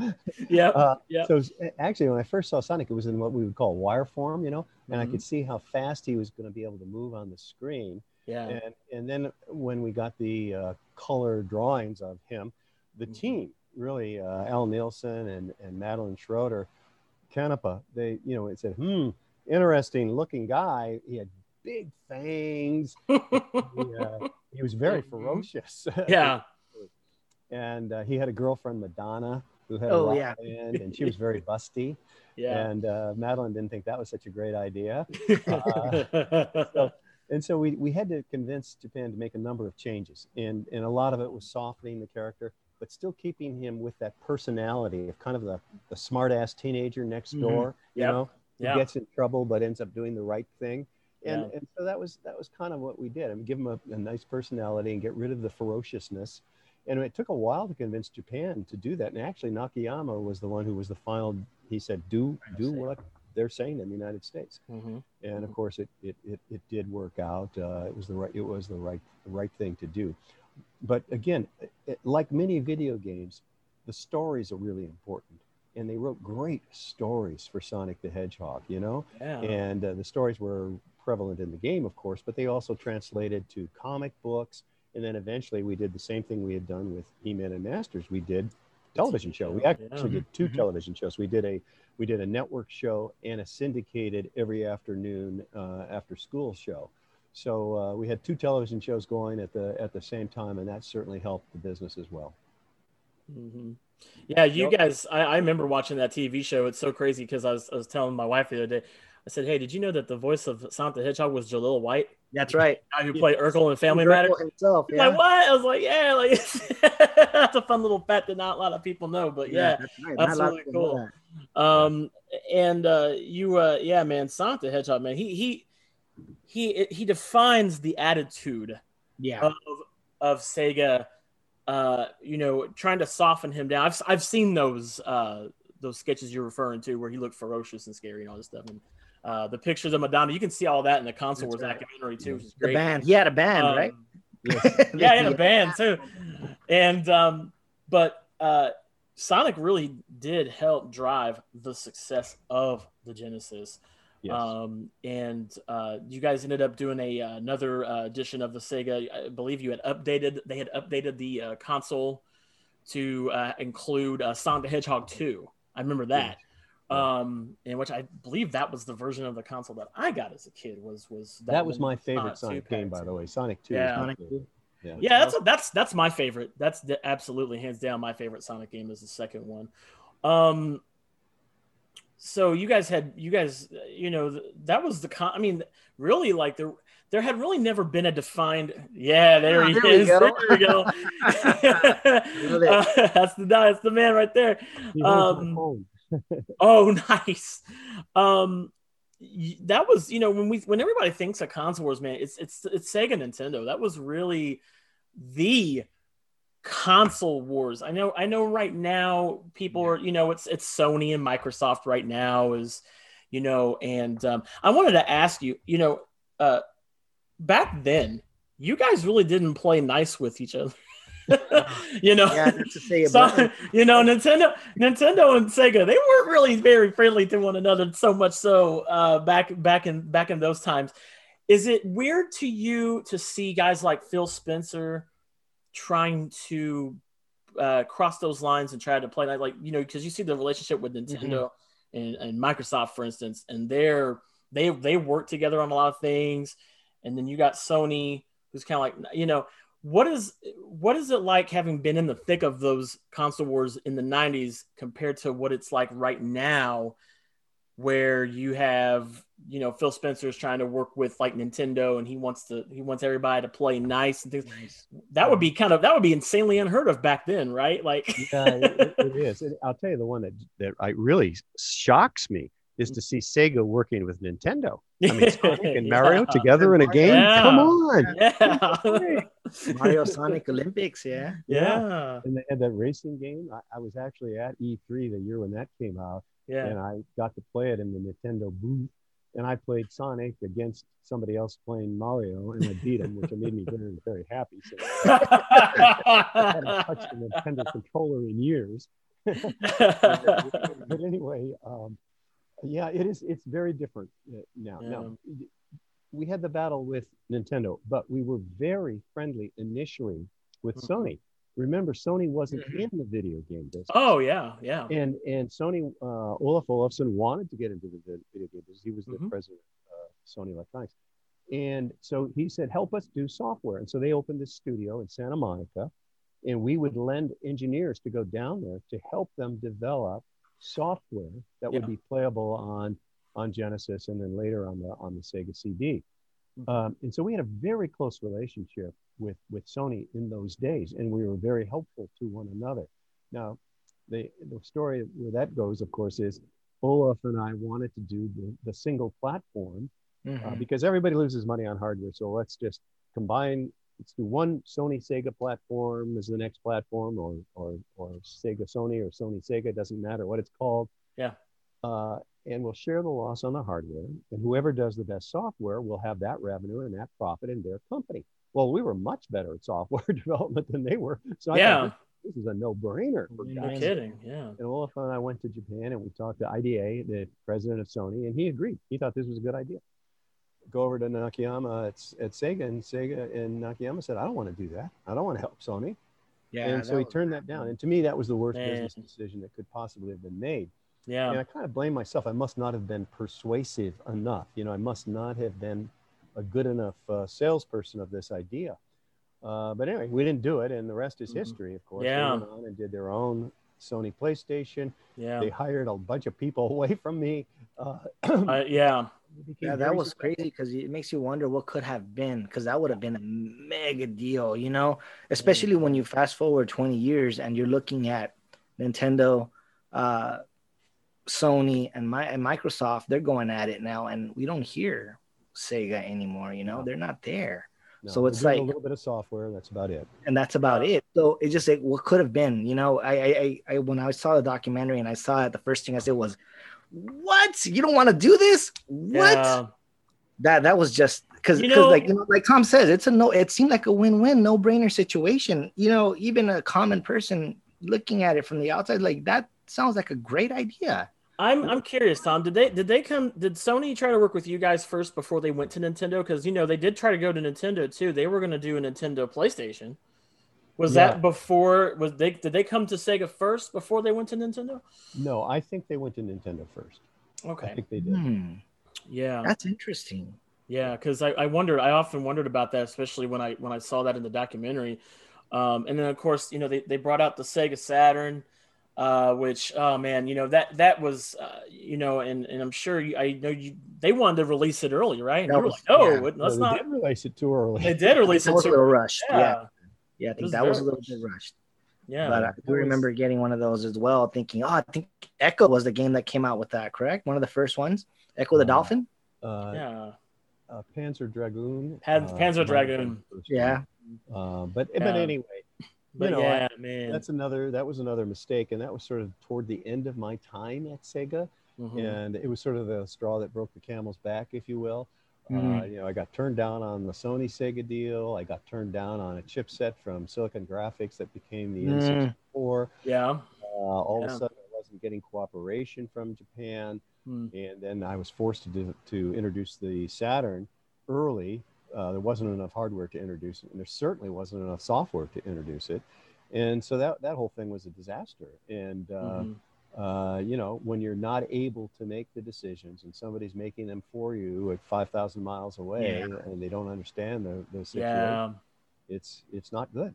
Yeah. Uh, Yeah. So actually, when I first saw Sonic, it was in what we would call wire form, you know, and I Mhm. could see how fast he was going to be able to move on the screen. Yeah. And and then when we got the uh, color drawings of him, the Mhm. team really, uh, Al Nilsen and and Madeline Schroeder, Canepa, they you know it said, hmm, interesting looking guy. He had big fangs. (laughs) he, uh, he was very Mhm. ferocious. (laughs) yeah. and uh, he had a girlfriend, Madonna, who had a Oh, rock yeah. band, and she was very (laughs) busty. Yeah. And uh, Madeline didn't think that was such a great idea. (laughs) so- And so we, we had to convince Japan to make a number of changes. And, and a lot of it was softening the character, but still keeping him with that personality of kind of the, the smart ass teenager next Mhm. door, you Yep. know, who gets in trouble but ends up doing the right thing. And, Yeah. and so that was that was kind of what we did. I mean, give them a, a nice personality and get rid of the ferociousness. And it took a while to convince Japan to do that. And actually, Nakayama was the one who was the final. He said, "Do do what they're saying in the United States. Mhm. And of course, it it, it, it did work out. Uh, it was the right it was the right the right thing to do. But again, it, like many video games, the stories are really important. And they wrote great stories for Sonic the Hedgehog, you know? Yeah. And uh, the stories were prevalent in the game, of course, but they also translated to comic books. And then eventually we did the same thing we had done with He-Man and Masters. We did television show. We actually yeah. did 2 Mhm. television shows. We did a we did a network show and a syndicated every afternoon uh, after school show. So uh, we had two television shows going at the at the same time, and that certainly helped the business as well. hmm Yeah, you Yep. guys, I, I remember watching that TV show. It's so crazy because I was, I was telling my wife the other day, I said, Hey, did you know that the voice of Sonic the Hedgehog was Jaleel White? That's right. Guy who played Urkel in Family Matters? himself. Yeah. Like, what? I was like, Yeah, like (laughs) that's a fun little fact that not a lot of people know, but yeah. that's right. that's a lot of really cool. that. Um, and uh, you, uh, yeah, man, Sonic the Hedgehog, man, he, he, he, he defines the attitude Yeah. of of Sega, uh, you know, trying to soften him down. I've I've seen those uh those sketches you're referring to where he looked ferocious and scary and all this stuff. And uh, the pictures of Madonna, you can see all that in the console That's wars right. documentary too, which is great. the band. He had a band, Um, (laughs) right? (laughs) yeah, in a band too. And um, but uh, Sonic really did help drive the success of the Genesis. Yes. Um, and uh, you guys ended up doing a uh, another uh, edition of the Sega. I believe you had updated. They had updated the uh, console to uh, include uh, Sonic the Hedgehog 2. I remember that. Um, in which I believe that was the version of the console that I got as a kid. Was was that, was one my favorite Sonic Sonic game, packs. by the way. Sonic Two. Yeah. is Sonic two. Yeah. Yeah, that's that's that's my favorite. That's the, absolutely hands down my favorite Sonic game is the second one. Um, so you guys had you guys you know that was the con. I mean, really like there there had really never been a defined. Yeah, there Ah, he there we is. There we go. (laughs) (laughs) Uh, that's the that's the man right there. He holds my Um, phone. (laughs) Oh, (laughs) nice. Um, that was you know when we when everybody thinks of console wars, man, it's it's it's Sega Nintendo. That was really the console wars. I know I know right now people are you know it's it's Sony and Microsoft right now is you know and um, I wanted to ask you you know uh, back then you guys really didn't play nice with each other. (laughs) you know, Yeah, to say (laughs) so, you know, Nintendo, Nintendo and Sega, they weren't really very friendly to one another. So much so uh, back back in back in those times. Is it weird to you to see guys like Phil Spencer trying to uh, cross those lines and try to play like, like you know, because you see the relationship with Nintendo and, and Microsoft, for instance, and they're they they work together on a lot of things, and then you got Sony, who's kind of like you know what is what is it like having been in the thick of those console wars in the 90s compared to what it's like right now where you have you know Phil Spencer is trying to work with like Nintendo and he wants to he wants everybody to play nice and things Nice. that would be kind of that would be insanely unheard of back then right like (laughs) yeah, it, it is. And I'll tell you the one that that I really shocks me is to see Sega working with Nintendo. I mean, (laughs) Sonic and Mario Yeah. together in a game. Yeah. Come on. yeah Mario (laughs) Sonic Olympics. Yeah. yeah And they had that racing game. I, I was actually at E3 the year when that came out, yeah and I got to play it in the Nintendo booth. And I played Sonic against somebody else playing Mario, and I beat him, which made me very, very happy. So I haven't (laughs) touched a Nintendo controller in years. (laughs) but anyway, um, yeah, it is. It's very different uh, now. Now, we had the battle with Nintendo, but we were very friendly initially with Mhm. Sony. Remember, Sony wasn't Mhm. in the video game business, oh yeah yeah and and Sony uh, Olaf Olafsson wanted to get into the video game business. He was the Mhm. president of Sony Electronics, and so he said, "Help us do software." And so they opened this studio in Santa Monica, and we would lend engineers to go down there to help them develop software that would be playable on on Genesis and then later on the on the Sega CD. Mhm. Um, and so we had a very close relationship with with Sony in those days, and we were very helpful to one another. Now, the the story where that goes, of course, is Olaf and I wanted to do the, the single platform uh, Mhm. because everybody loses money on hardware. So let's just combine. Let's do one Sony Sega platform as the next platform, or or or Sega Sony or Sony Sega. Doesn't matter what it's called. Yeah. Uh, and we'll share the loss on the hardware. And whoever does the best software will have that revenue and that profit in their company. Well, we were much better at software (laughs) development than they were. So I Yeah. thought this, this is a no-brainer for No guys. kidding. Yeah. And Olaf and I went to Japan and we talked to Idei, the president of Sony, and he agreed. He thought this was a good idea. Go over to Nakayama at, at Sega, and Sega and Nakayama said, "I don't want to do that. I don't want to help Sony." Yeah. and so he was- turned that down. And to me, that was the worst Man. business decision that could possibly have been made. And Yeah. I kind of blame myself. I must not have been persuasive enough. You know, I must not have been a good enough uh, salesperson of this idea. Uh, but anyway, we didn't do it, and the rest is Mhm. history. Of course, Yeah. they went on and did their own Sony PlayStation. Yeah. They hired a bunch of people (laughs) away from me. Uh, (clears throat) Uh, yeah. Yeah, that was successful. crazy because it makes you wonder what could have been because that would have been a mega deal, you know, especially when you fast forward 20 years and you're looking at Nintendo, uh, Sony, and my and Microsoft. They're going at it now, and we don't hear Sega anymore. You know, No. they're not there, No, so it's like a little bit of software. That's about it. and that's about Yeah. it. So it's just like what could have been. You know, I, I, I, I when I saw the documentary and I saw it, the first thing I said was, "What? You don't want to do this? What?" Yeah. that that was just because You because know- like you know like Tom says it's a no it seemed like a win-win no-brainer situation you know even a common person looking at it from the outside like that sounds like a great idea I'm I'm curious, Tom. Did they did they come? Did Sony try to work with you guys first before they went to Nintendo? Because you know they did try to go to Nintendo too. They were going to do a Nintendo PlayStation. Was Yeah. that before? Was they did they come to Sega first before they went to Nintendo? No, I think they went to Nintendo first. Okay, I Okay, think they did. Hmm, yeah, that's interesting yeah. Because I, I wondered, I often wondered about that, especially when I when I saw that in the documentary. Um, and then of course, you know, they, they brought out the Sega Saturn, uh, which oh man, you know that that was uh, you know, and and I'm sure you, I know you they wanted to release it early, right? And That you were was- like, oh, yeah. let's No, they not. did release it too early. They did release that it was a too. little rushed yeah Yeah, yeah, I think was that was a little rushed. bit rushed yeah. but I do was- remember getting one of those as well thinking oh I think Ecco was the game that came out with that correct one of the first ones Ecco the Uh, Dolphin Uh, yeah. uh, Panzer Dragoon. Pan- uh, Panzer might have been Dragoon. the first yeah. Uh, but but anyway, But you know, yeah, I- man. that's another that was another mistake, and that was sort of toward the end of my time at Sega, Mhm. and it was sort of the straw that broke the camel's back, if you will. Uh, Mhm. you know, I got turned down on the Sony Sega deal. I got turned down on a chipset from Silicon Graphics that became the Mm. N64. Yeah. Uh, all of a sudden, I wasn't getting cooperation from Japan. Hmm. and then I was forced to do, to introduce the Saturn early. Uh, there wasn't enough hardware to introduce it, and there certainly wasn't enough software to introduce it, and so that that whole thing was a disaster. And uh, Mhm. uh, you know, when you're not able to make the decisions, and somebody's making them for you at five thousand miles away, Yeah. and they don't understand the, the situation, Yeah. it's it's not good.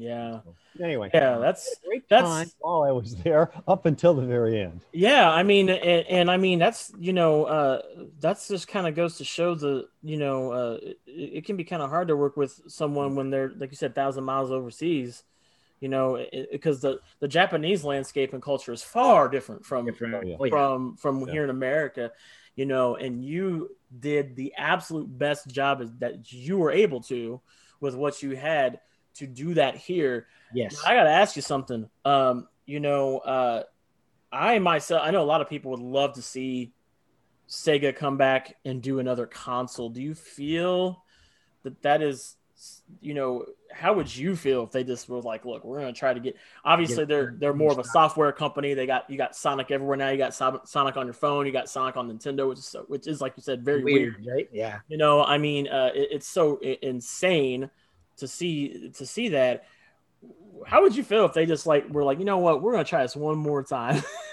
Yeah. So, anyway, Yeah. That's great that's- time while I was there, (laughs) up until the very end. Yeah, I mean, and, and I mean that's you know uh, that's just kind of goes to show the you know uh, it, it can be kind of hard to work with someone when they're like you said thousand miles overseas, you know, because the the Japanese landscape and culture is far different from Different. Oh, yeah. Oh, from from Yeah. here in America, you know, and you did the absolute best job as- that you were able to with what you had to do that here. yes I got to ask you something. Um, you know, uh, I myself, I know a lot of people would love to see Sega come back and do another console. Do you feel that that is, you know, how would you feel if they just were like, look, we're going to try to get. Obviously, they're they're more of a software company. They got you got Sonic everywhere now. You got Sonic on your phone. You got Sonic on Nintendo, which is so, which is like you said, very weird. weird right yeah You know, I mean, uh, it, it's so insane to see to see that. How would you feel if they just like were like, you know what, we're gonna try this one more time, (laughs)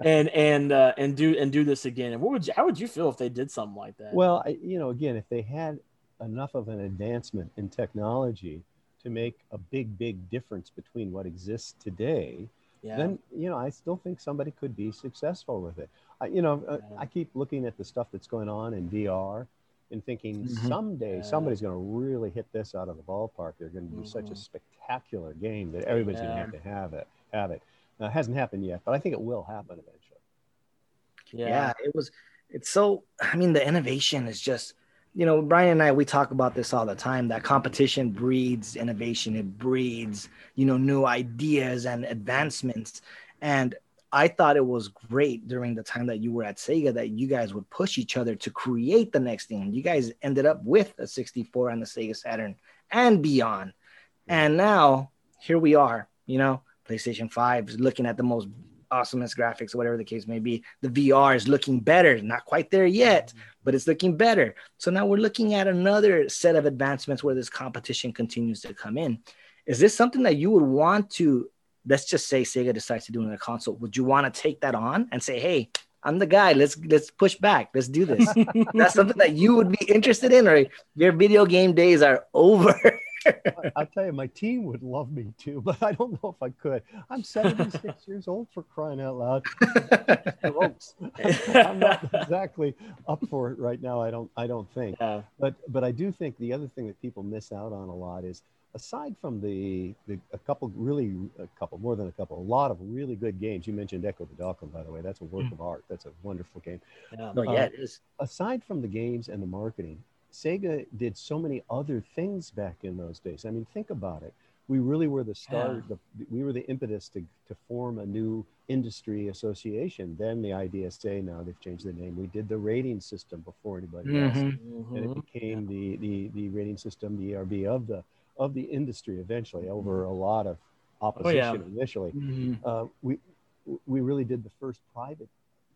and and uh, and do and do this again? And what would you, how would you feel if they did something like that? Well, I, you know, again, if they had enough of an advancement in technology to make a big, big difference between what exists today, yeah, then you know, I still think somebody could be successful with it. I, you know, uh, Yeah. I keep looking at the stuff that's going on in VR and thinking Mhm. someday Yeah. somebody's going to really hit this out of the ballpark. They're going to do such a Mhm. spectacular game that everybody's going to have to have it. Have it. Now, it hasn't happened yet, but I think it will happen eventually. yeah. it was it's so i mean the innovation is just you know brian and i we talk about this all the time that competition breeds innovation it breeds you know new ideas and advancements and I thought it was great during the time that you were at Sega that you guys would push each other to create the next thing. You guys ended up with a 64 and the Sega Saturn and beyond. And now here we are, you know, PlayStation 5 is looking at the most awesomest graphics, whatever the case may be. The VR is looking better, not quite there yet, mm-hmm. but it's looking better. So now we're looking at another set of advancements where this competition continues to come in. Is this something that you would want to let's just say Sega decides to do it in a console, would you want to take that on and say, hey, I'm the guy. Let's let's push back. Let's do this. (laughs) That's something that you would be interested in, or your video game days are (laughs) over. I'll tell you, my team would love me too, (laughs) but I don't know if I could. I'm 76 years old for crying out loud. I'm not exactly up for it right now. I don't. I don't think. Yeah. But but I do think the other thing that people miss out on a lot is aside from the, the a couple really a couple more than a couple a lot of really good games. You mentioned Ecco the Dolphin by the way. That's a work mm. of art. That's a wonderful game. Yeah, no, yeah uh, it is. aside from the games and the marketing sega did so many other things back in those days. I mean think about it. We really were the start yeah. the, we were the impetus to, to form a new industry association. Then the idsa now they've changed the name. We did the rating system before anybody else mm-hmm. and it mm-hmm. became the, the the rating system the erb of the of the industry eventually over a lot of opposition oh, yeah. initially. Mm-hmm. Uh, we we really did the first private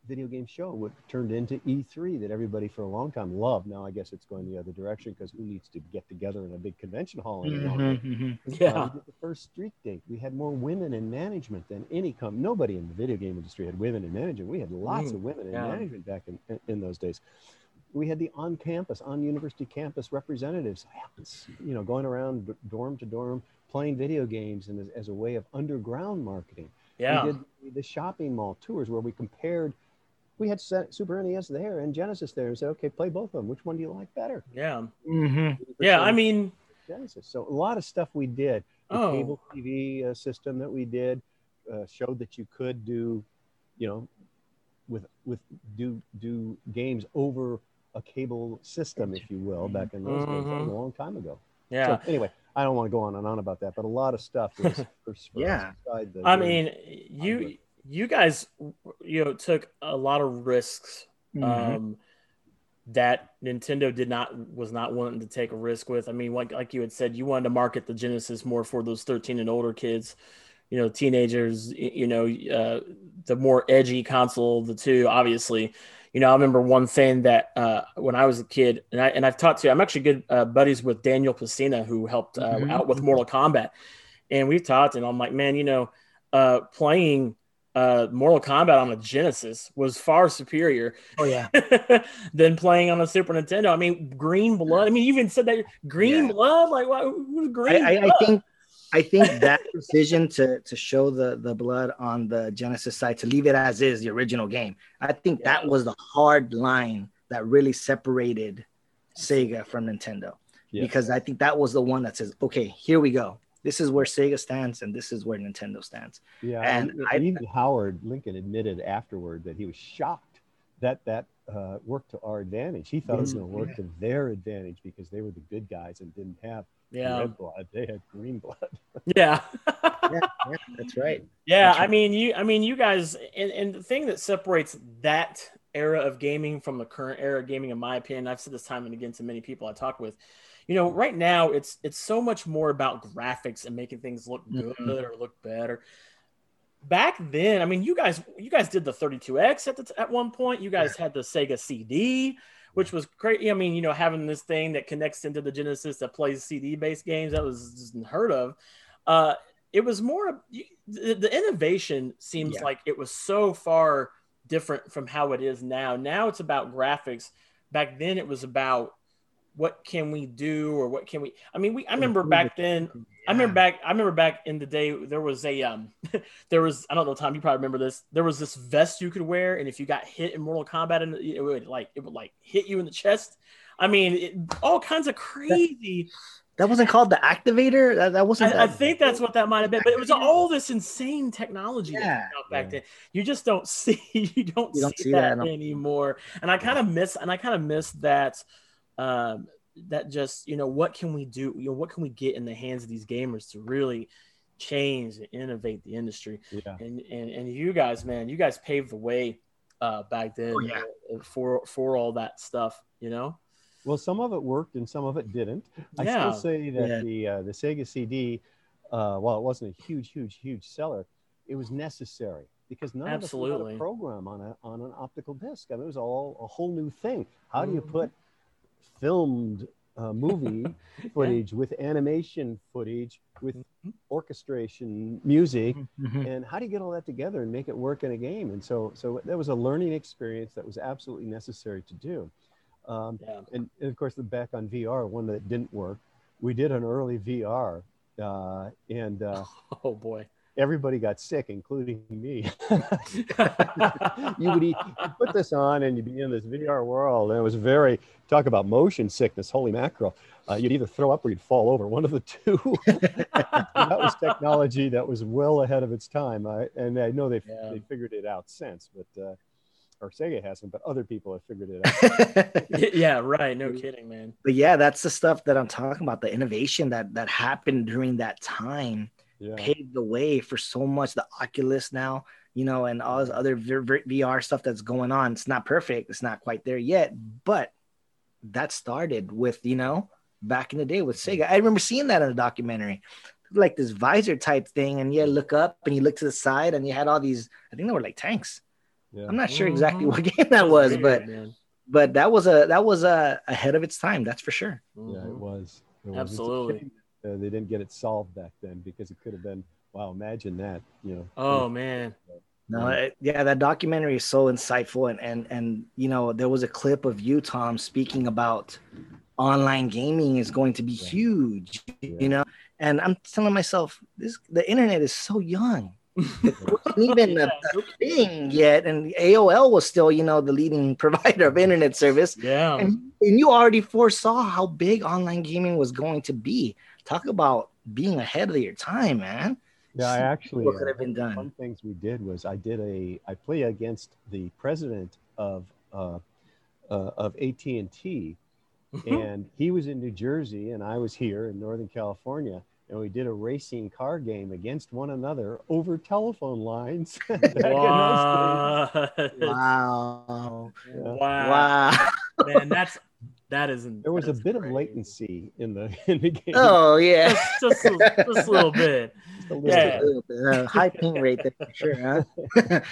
video game show, what turned into E3 that everybody for a long time loved. Now I guess it's going the other direction because who needs to get together in a big convention hall anymore? Mm-hmm, mm-hmm. Yeah, uh, we did the first Street Date. We had more women in management than any com. Nobody in the video game industry had women in management. We had lots mm, of women in yeah. management back in, in, in those days we had the on campus, on university campus representatives, you know, going around dorm to dorm playing video games and as, as a way of underground marketing. Yeah. We did the shopping mall tours where we compared. We had Super NES there and Genesis there, and said, "Okay, play both of them. Which one do you like better?" Yeah. Mm-hmm. Yeah, I mean, Genesis. So a lot of stuff we did. The oh. cable TV uh, system that we did uh, showed that you could do, you know, with with do do games over a cable system, if you will, back in those mm-hmm. days, a long time ago. Yeah. So anyway, I don't want to go on and on about that, but a lot of stuff was (laughs) for, for yeah. I mean, you you guys, you know, took a lot of risks. Mm-hmm. Um, that Nintendo did not was not wanting to take a risk with. I mean, like like you had said, you wanted to market the Genesis more for those 13 and older kids, you know, teenagers, you know, uh, the more edgy console of the two, obviously you know, I remember one thing that uh, when I was a kid, and I and I've talked to, I'm actually good uh, buddies with Daniel Pesina, who helped uh, mm-hmm. out with Mortal Kombat, and we've talked, and I'm like, man, you know, uh, playing uh, Mortal Kombat on a Genesis was far superior. Oh yeah, (laughs) than playing on a Super Nintendo. I mean, Green Blood. I mean, you even said that Green yeah. Blood. Like, what? Green? I, I, I think I think that decision to to show the the blood on the Genesis side to leave it as is the original game. I think yeah. that was the hard line that really separated Sega from Nintendo. Yeah. Because I think that was the one that says, okay, here we go. This is where Sega stands, and this is where Nintendo stands. Yeah, and, and I, even Howard Lincoln admitted afterward that he was shocked that that uh, worked to our advantage. He thought it was going to work yeah. to their advantage because they were the good guys and didn't have yeah. red blood. They had green blood. (laughs) yeah. yeah. yeah. That's right. Yeah. That's I mean, you, I mean, you guys, and, and the thing that separates that era of gaming from the current era of gaming, in my opinion, I've said this time and again to many people I talk with, you know, right now it's, it's so much more about graphics and making things look good mm-hmm. or look better. Back then, I mean, you guys, you guys did the 32X at the, at one point. You guys had the Sega CD which was great. I mean, you know, having this thing that connects into the Genesis that plays CD based games, that was just unheard of. Uh, it was more, the, the innovation seems yeah. like it was so far different from how it is now. Now it's about graphics. Back then it was about what can we do or what can we i mean we i remember back then i remember back i remember back in the day there was a um (laughs) there was i don't know tom you probably remember this there was this vest you could wear and if you got hit in mortal kombat and it would like it would like hit you in the chest i mean it, all kinds of crazy that wasn't called the activator. That, that wasn't. I, that... I, think that's what that might have been. But it was all this insane technology yeah. back yeah. then. You just don't (laughs) see. You don't, you don't see, see, that anymore. And I kind of miss. And I kind of miss that um, that just you know what can we do you know what can we get in the hands of these gamers to really change and innovate the industry. Yeah. And and and you guys, man, you guys paved the way uh, back then Oh, yeah. uh, for for all that stuff. You know. Well, some of it worked and some of it didn't. I Yeah. still say that Yeah. the uh, the Sega CD, uh, while it wasn't a huge, huge, huge seller, it was necessary because none of us had a program on a on an optical disc. I mean, it was all a whole new thing. How do you Mhm. put filmed uh, movie (laughs) footage with animation footage with Mhm. orchestration music Mhm. and how do you get all that together and make it work in a game and so so that was a learning experience that was absolutely necessary to do um, Yeah. and, and of course the back on vr one that didn't work we did an early vr uh, and uh, (laughs) Oh boy. Everybody got sick including me (laughs) you would eat, you'd put this on and you'd be in this vr world and it was very talk about motion sickness holy mackerel uh, you'd either throw up or you'd fall over one of the two (laughs) that was technology that was well ahead of its time. I, and I know they've Yeah. they figured it out since, but uh, or Sega hasn't, but other people have figured it out. (laughs) yeah. Right. No kidding, man. but yeah, that's the stuff that I'm talking about. The innovation that that happened during that time Yeah, paved the way for so much. The Oculus now, you know, and all this other v- v- VR stuff that's going on. It's not perfect. It's not quite there yet, but that started with you know back in the day with Sega. I remember seeing that in a documentary, like this visor type thing, and you look up and you look to the side, and you had all these. I think they were like tanks. yeah. I'm not sure exactly Mhm. (laughs) what game that was, but but that was a that was a ahead of its time. That's for sure. yeah, it Mhm. was. It was. It's a Absolutely. Shame, uh, they didn't get it solved back then because it could have been. Wow, imagine that. You know. Oh man. No, it, yeah, that documentary is so insightful, and and and you know there was a clip of you, Tom, speaking about online gaming is going to be Yeah. huge, Yeah. you know, and I'm telling myself this the internet is so young. (laughs) It wasn't even a, a thing yet, and AOL was still, you know, the leading (laughs) provider of internet service. Yeah. and, and you already foresaw how big online gaming was going to be. Talk about being ahead of your time, man. Yeah, I actually. What could uh, have been done? One things we did was I did a I play against the president of uh, uh, of AT and T, and he was in New Jersey and I was here in Northern California, and we did a racing car game against one another over telephone lines. (laughs) back in those What? Wow. Yeah. Wow. Wow. Man, that's that isn't. There was a that's bit of latency in the (laughs) in the game. Oh yeah. Just, just, a, just a little bit. Just a little yeah. bit. Uh, high ping rate there for sure, huh? (laughs)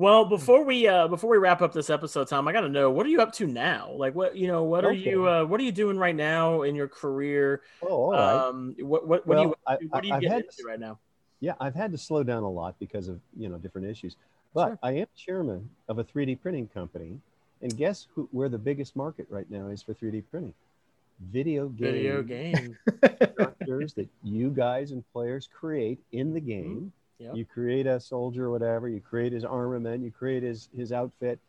Well, before we uh before we wrap up this episode, Tom, I gotta know what are you up to now? Like what you know, what are you uh what are you doing right now in your career? Oh, all right. Um what what, what Well, do you I- what are you I've getting had- into right now? Yeah, I've had to slow down a lot because of you know different issues. But Sure. I am chairman of a 3D printing company, and guess who, where the biggest market right now is for 3D printing? Video game Video game. (laughs) structures that you guys and players create in the game. Yep. You create a soldier or whatever, you create his armament, you create his his outfit,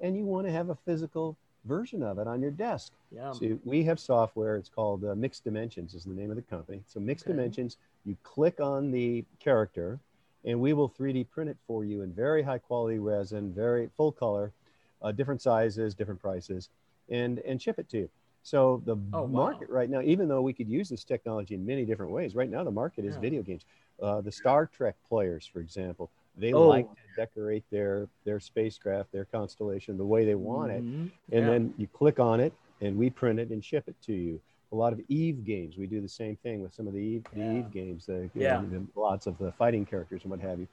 and you want to have a physical version of it on your desk. Yeah. So we have software. It's called uh, Mixed Dimensions. Is the name of the company. So Mixed Okay. Dimensions. You click on the character, and we will 3D print it for you in very high quality resin, very full color, uh, different sizes, different prices, and and ship it to you. So the Oh, wow. market right now, even though we could use this technology in many different ways, right now the market is Yeah. video games. Uh, the Star Trek players, for example, they Oh. like to decorate their their spacecraft, their constellation the way they want it Mhm. and Yeah. then you click on it and we print it and ship it to you a lot of eve games we do the same thing with some of the eve, the eve games the, Yeah. the- lots of the fighting characters and what have you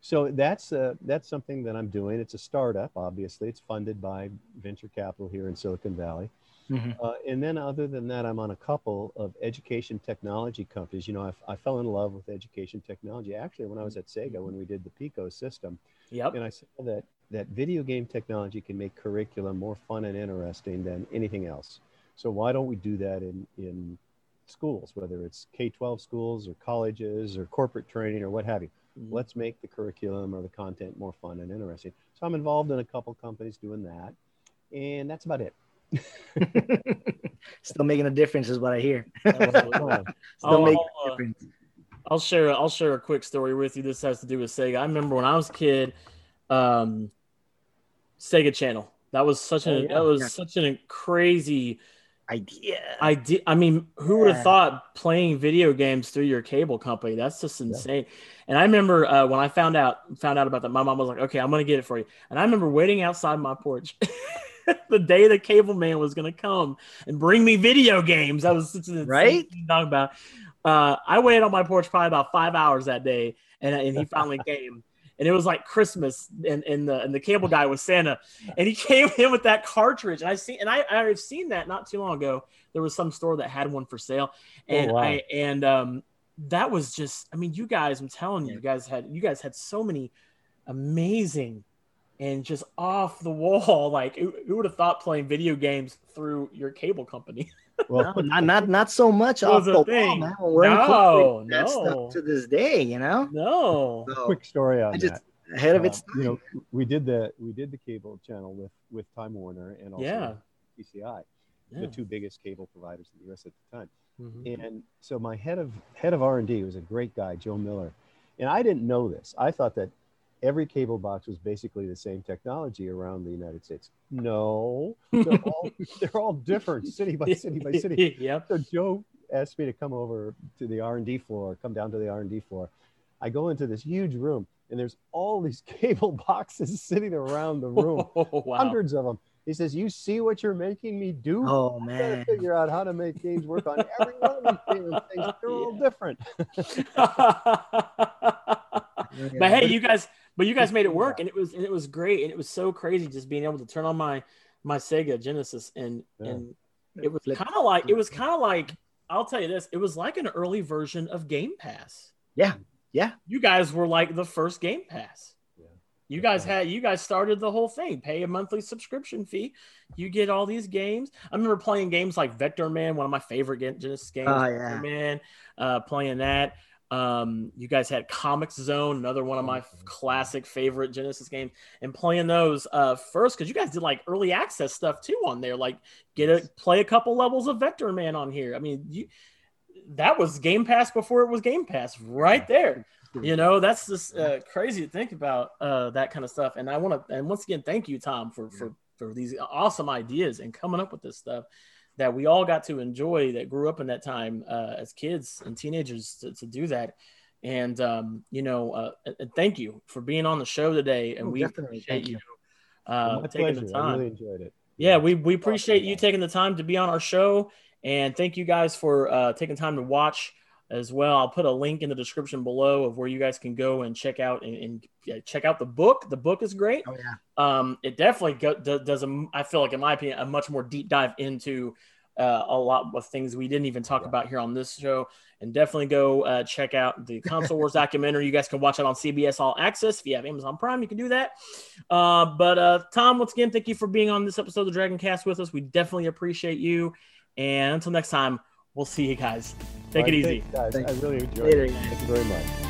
so that's uh, that's something that i'm doing it's a startup obviously it's funded by venture capital here in silicon valley Mhm. uh, and then other than that i'm on a couple of education technology companies you know I, I fell in love with education technology actually when i was at sega when we did the pico system Yep. and I saw that that video game technology can make curriculum more fun and interesting than anything else. So why don't we do that in in schools, whether it's K-12 schools or colleges or corporate training or what have you? Mhm. Let's make the curriculum or the content more fun and interesting. So I'm involved in a couple companies doing that, and that's about it. Still making a difference is what I hear. (laughs) Still I'll- making I'll, a uh. I'll share I'll share a quick story with you. This has to do with Sega. I remember when I was a kid, um, Sega Channel. That was such Oh, a yeah. that was Yeah. such a crazy idea. I did. I mean, who would have thought playing video games through your cable company? That's just insane. And I remember uh, when I found out found out about that, my mom was like, "Okay, I'm gonna get it for you." And I remember waiting outside my porch (laughs) the day the cable man was gonna come and bring me video games. That was such an insane Right? thing to talk about. Uh, I waited on my porch probably about five hours that day, and, and he finally came. And it was like Christmas, and, and the and the cable guy was Santa, and he (laughs) came in with that cartridge. And I see, and I I've seen that not too long ago. There was some store that had one for sale, and Oh, wow. I and um that was just. I mean, you guys, I'm telling you, you guys had you guys had so many amazing and just off the wall. (laughs) Like, who, who would have thought playing video games through your cable company? (laughs) Well, No, not not not so much That off was the a wall, thing. man. We're No, no. stuff to this day, you know. No. So, quick story on I just that. ahead of Uh, its you know, we did the we did the cable channel with with Time Warner and also Yeah. TCI, Yeah. the two biggest cable providers in the U.S. at the time. Mhm. And so my head of head of R and D was a great guy, Joe Miller, and I didn't know this. I thought that every cable box was basically the same technology around the United States. No, (laughs) they're all they're all different, city by city by city. (laughs) yep. So Joe asked me to come over to the R and D floor, come down to the R and D floor. I go into this huge room, and there's all these (laughs) cable boxes sitting around the room, Oh, wow. hundreds of them. He says, "You see what you're making me do? oh I gotta man, figure out how to make games work on every one of these things. They're all different." but hey, you guys, but you guys made it work, and it was and it was great, and it was so crazy just being able to turn on my my Sega Genesis, and Yeah. and it was kind of like it was kind of like I'll tell you this, it was like an early version of Game Pass. Yeah. Yeah. You guys were like the first Game Pass. Yeah. You guys had you guys started the whole thing. Pay a monthly subscription fee. You get all these games. I remember playing games like Vector Man, one of my favorite Gen- Genesis games. Oh, Vector yeah. Man, uh, playing that. Um, you guys had Comix Zone, another one of my classic favorite Genesis games, and playing those uh, first because you guys did like early access stuff too on there. Like get a play a couple levels of Vector Man on here. I mean, you that was Game Pass before it was Game Pass, right there. You know, that's just uh, crazy to think about uh, that kind of stuff. And I want to, and once again, thank you, Tom, for for for these awesome ideas and coming up with this stuff that we all got to enjoy that grew up in that time uh, as kids and teenagers to, to do that. And um, you know, uh, and- thank you for being on the show today. And Oh, we appreciate Thank you uh, taking pleasure. the I time. really enjoyed it. Yeah, we, we appreciate you taking the time to be on our show. And thank you guys for uh, taking time to watch as well. I'll put a link in the description below of where you guys can go and check out and, and yeah, check out the book. The book is great. Oh yeah. Um, it definitely go, do, does, a, I feel like, in my opinion, a much more deep dive into uh, a lot of things we didn't even talk Yeah. about here on this show. And definitely go uh, check out the (laughs) Console Wars documentary. You guys can watch it on CBS All Access. If you have Amazon Prime, you can do that. Uh, but uh, Tom, once again, thank you for being on this episode of Dragon Cast with us. We definitely appreciate you. And until next time, we'll see you guys. Take All it easy. thanks, guys. Thanks. I really enjoyed Later, it. Thank you very much.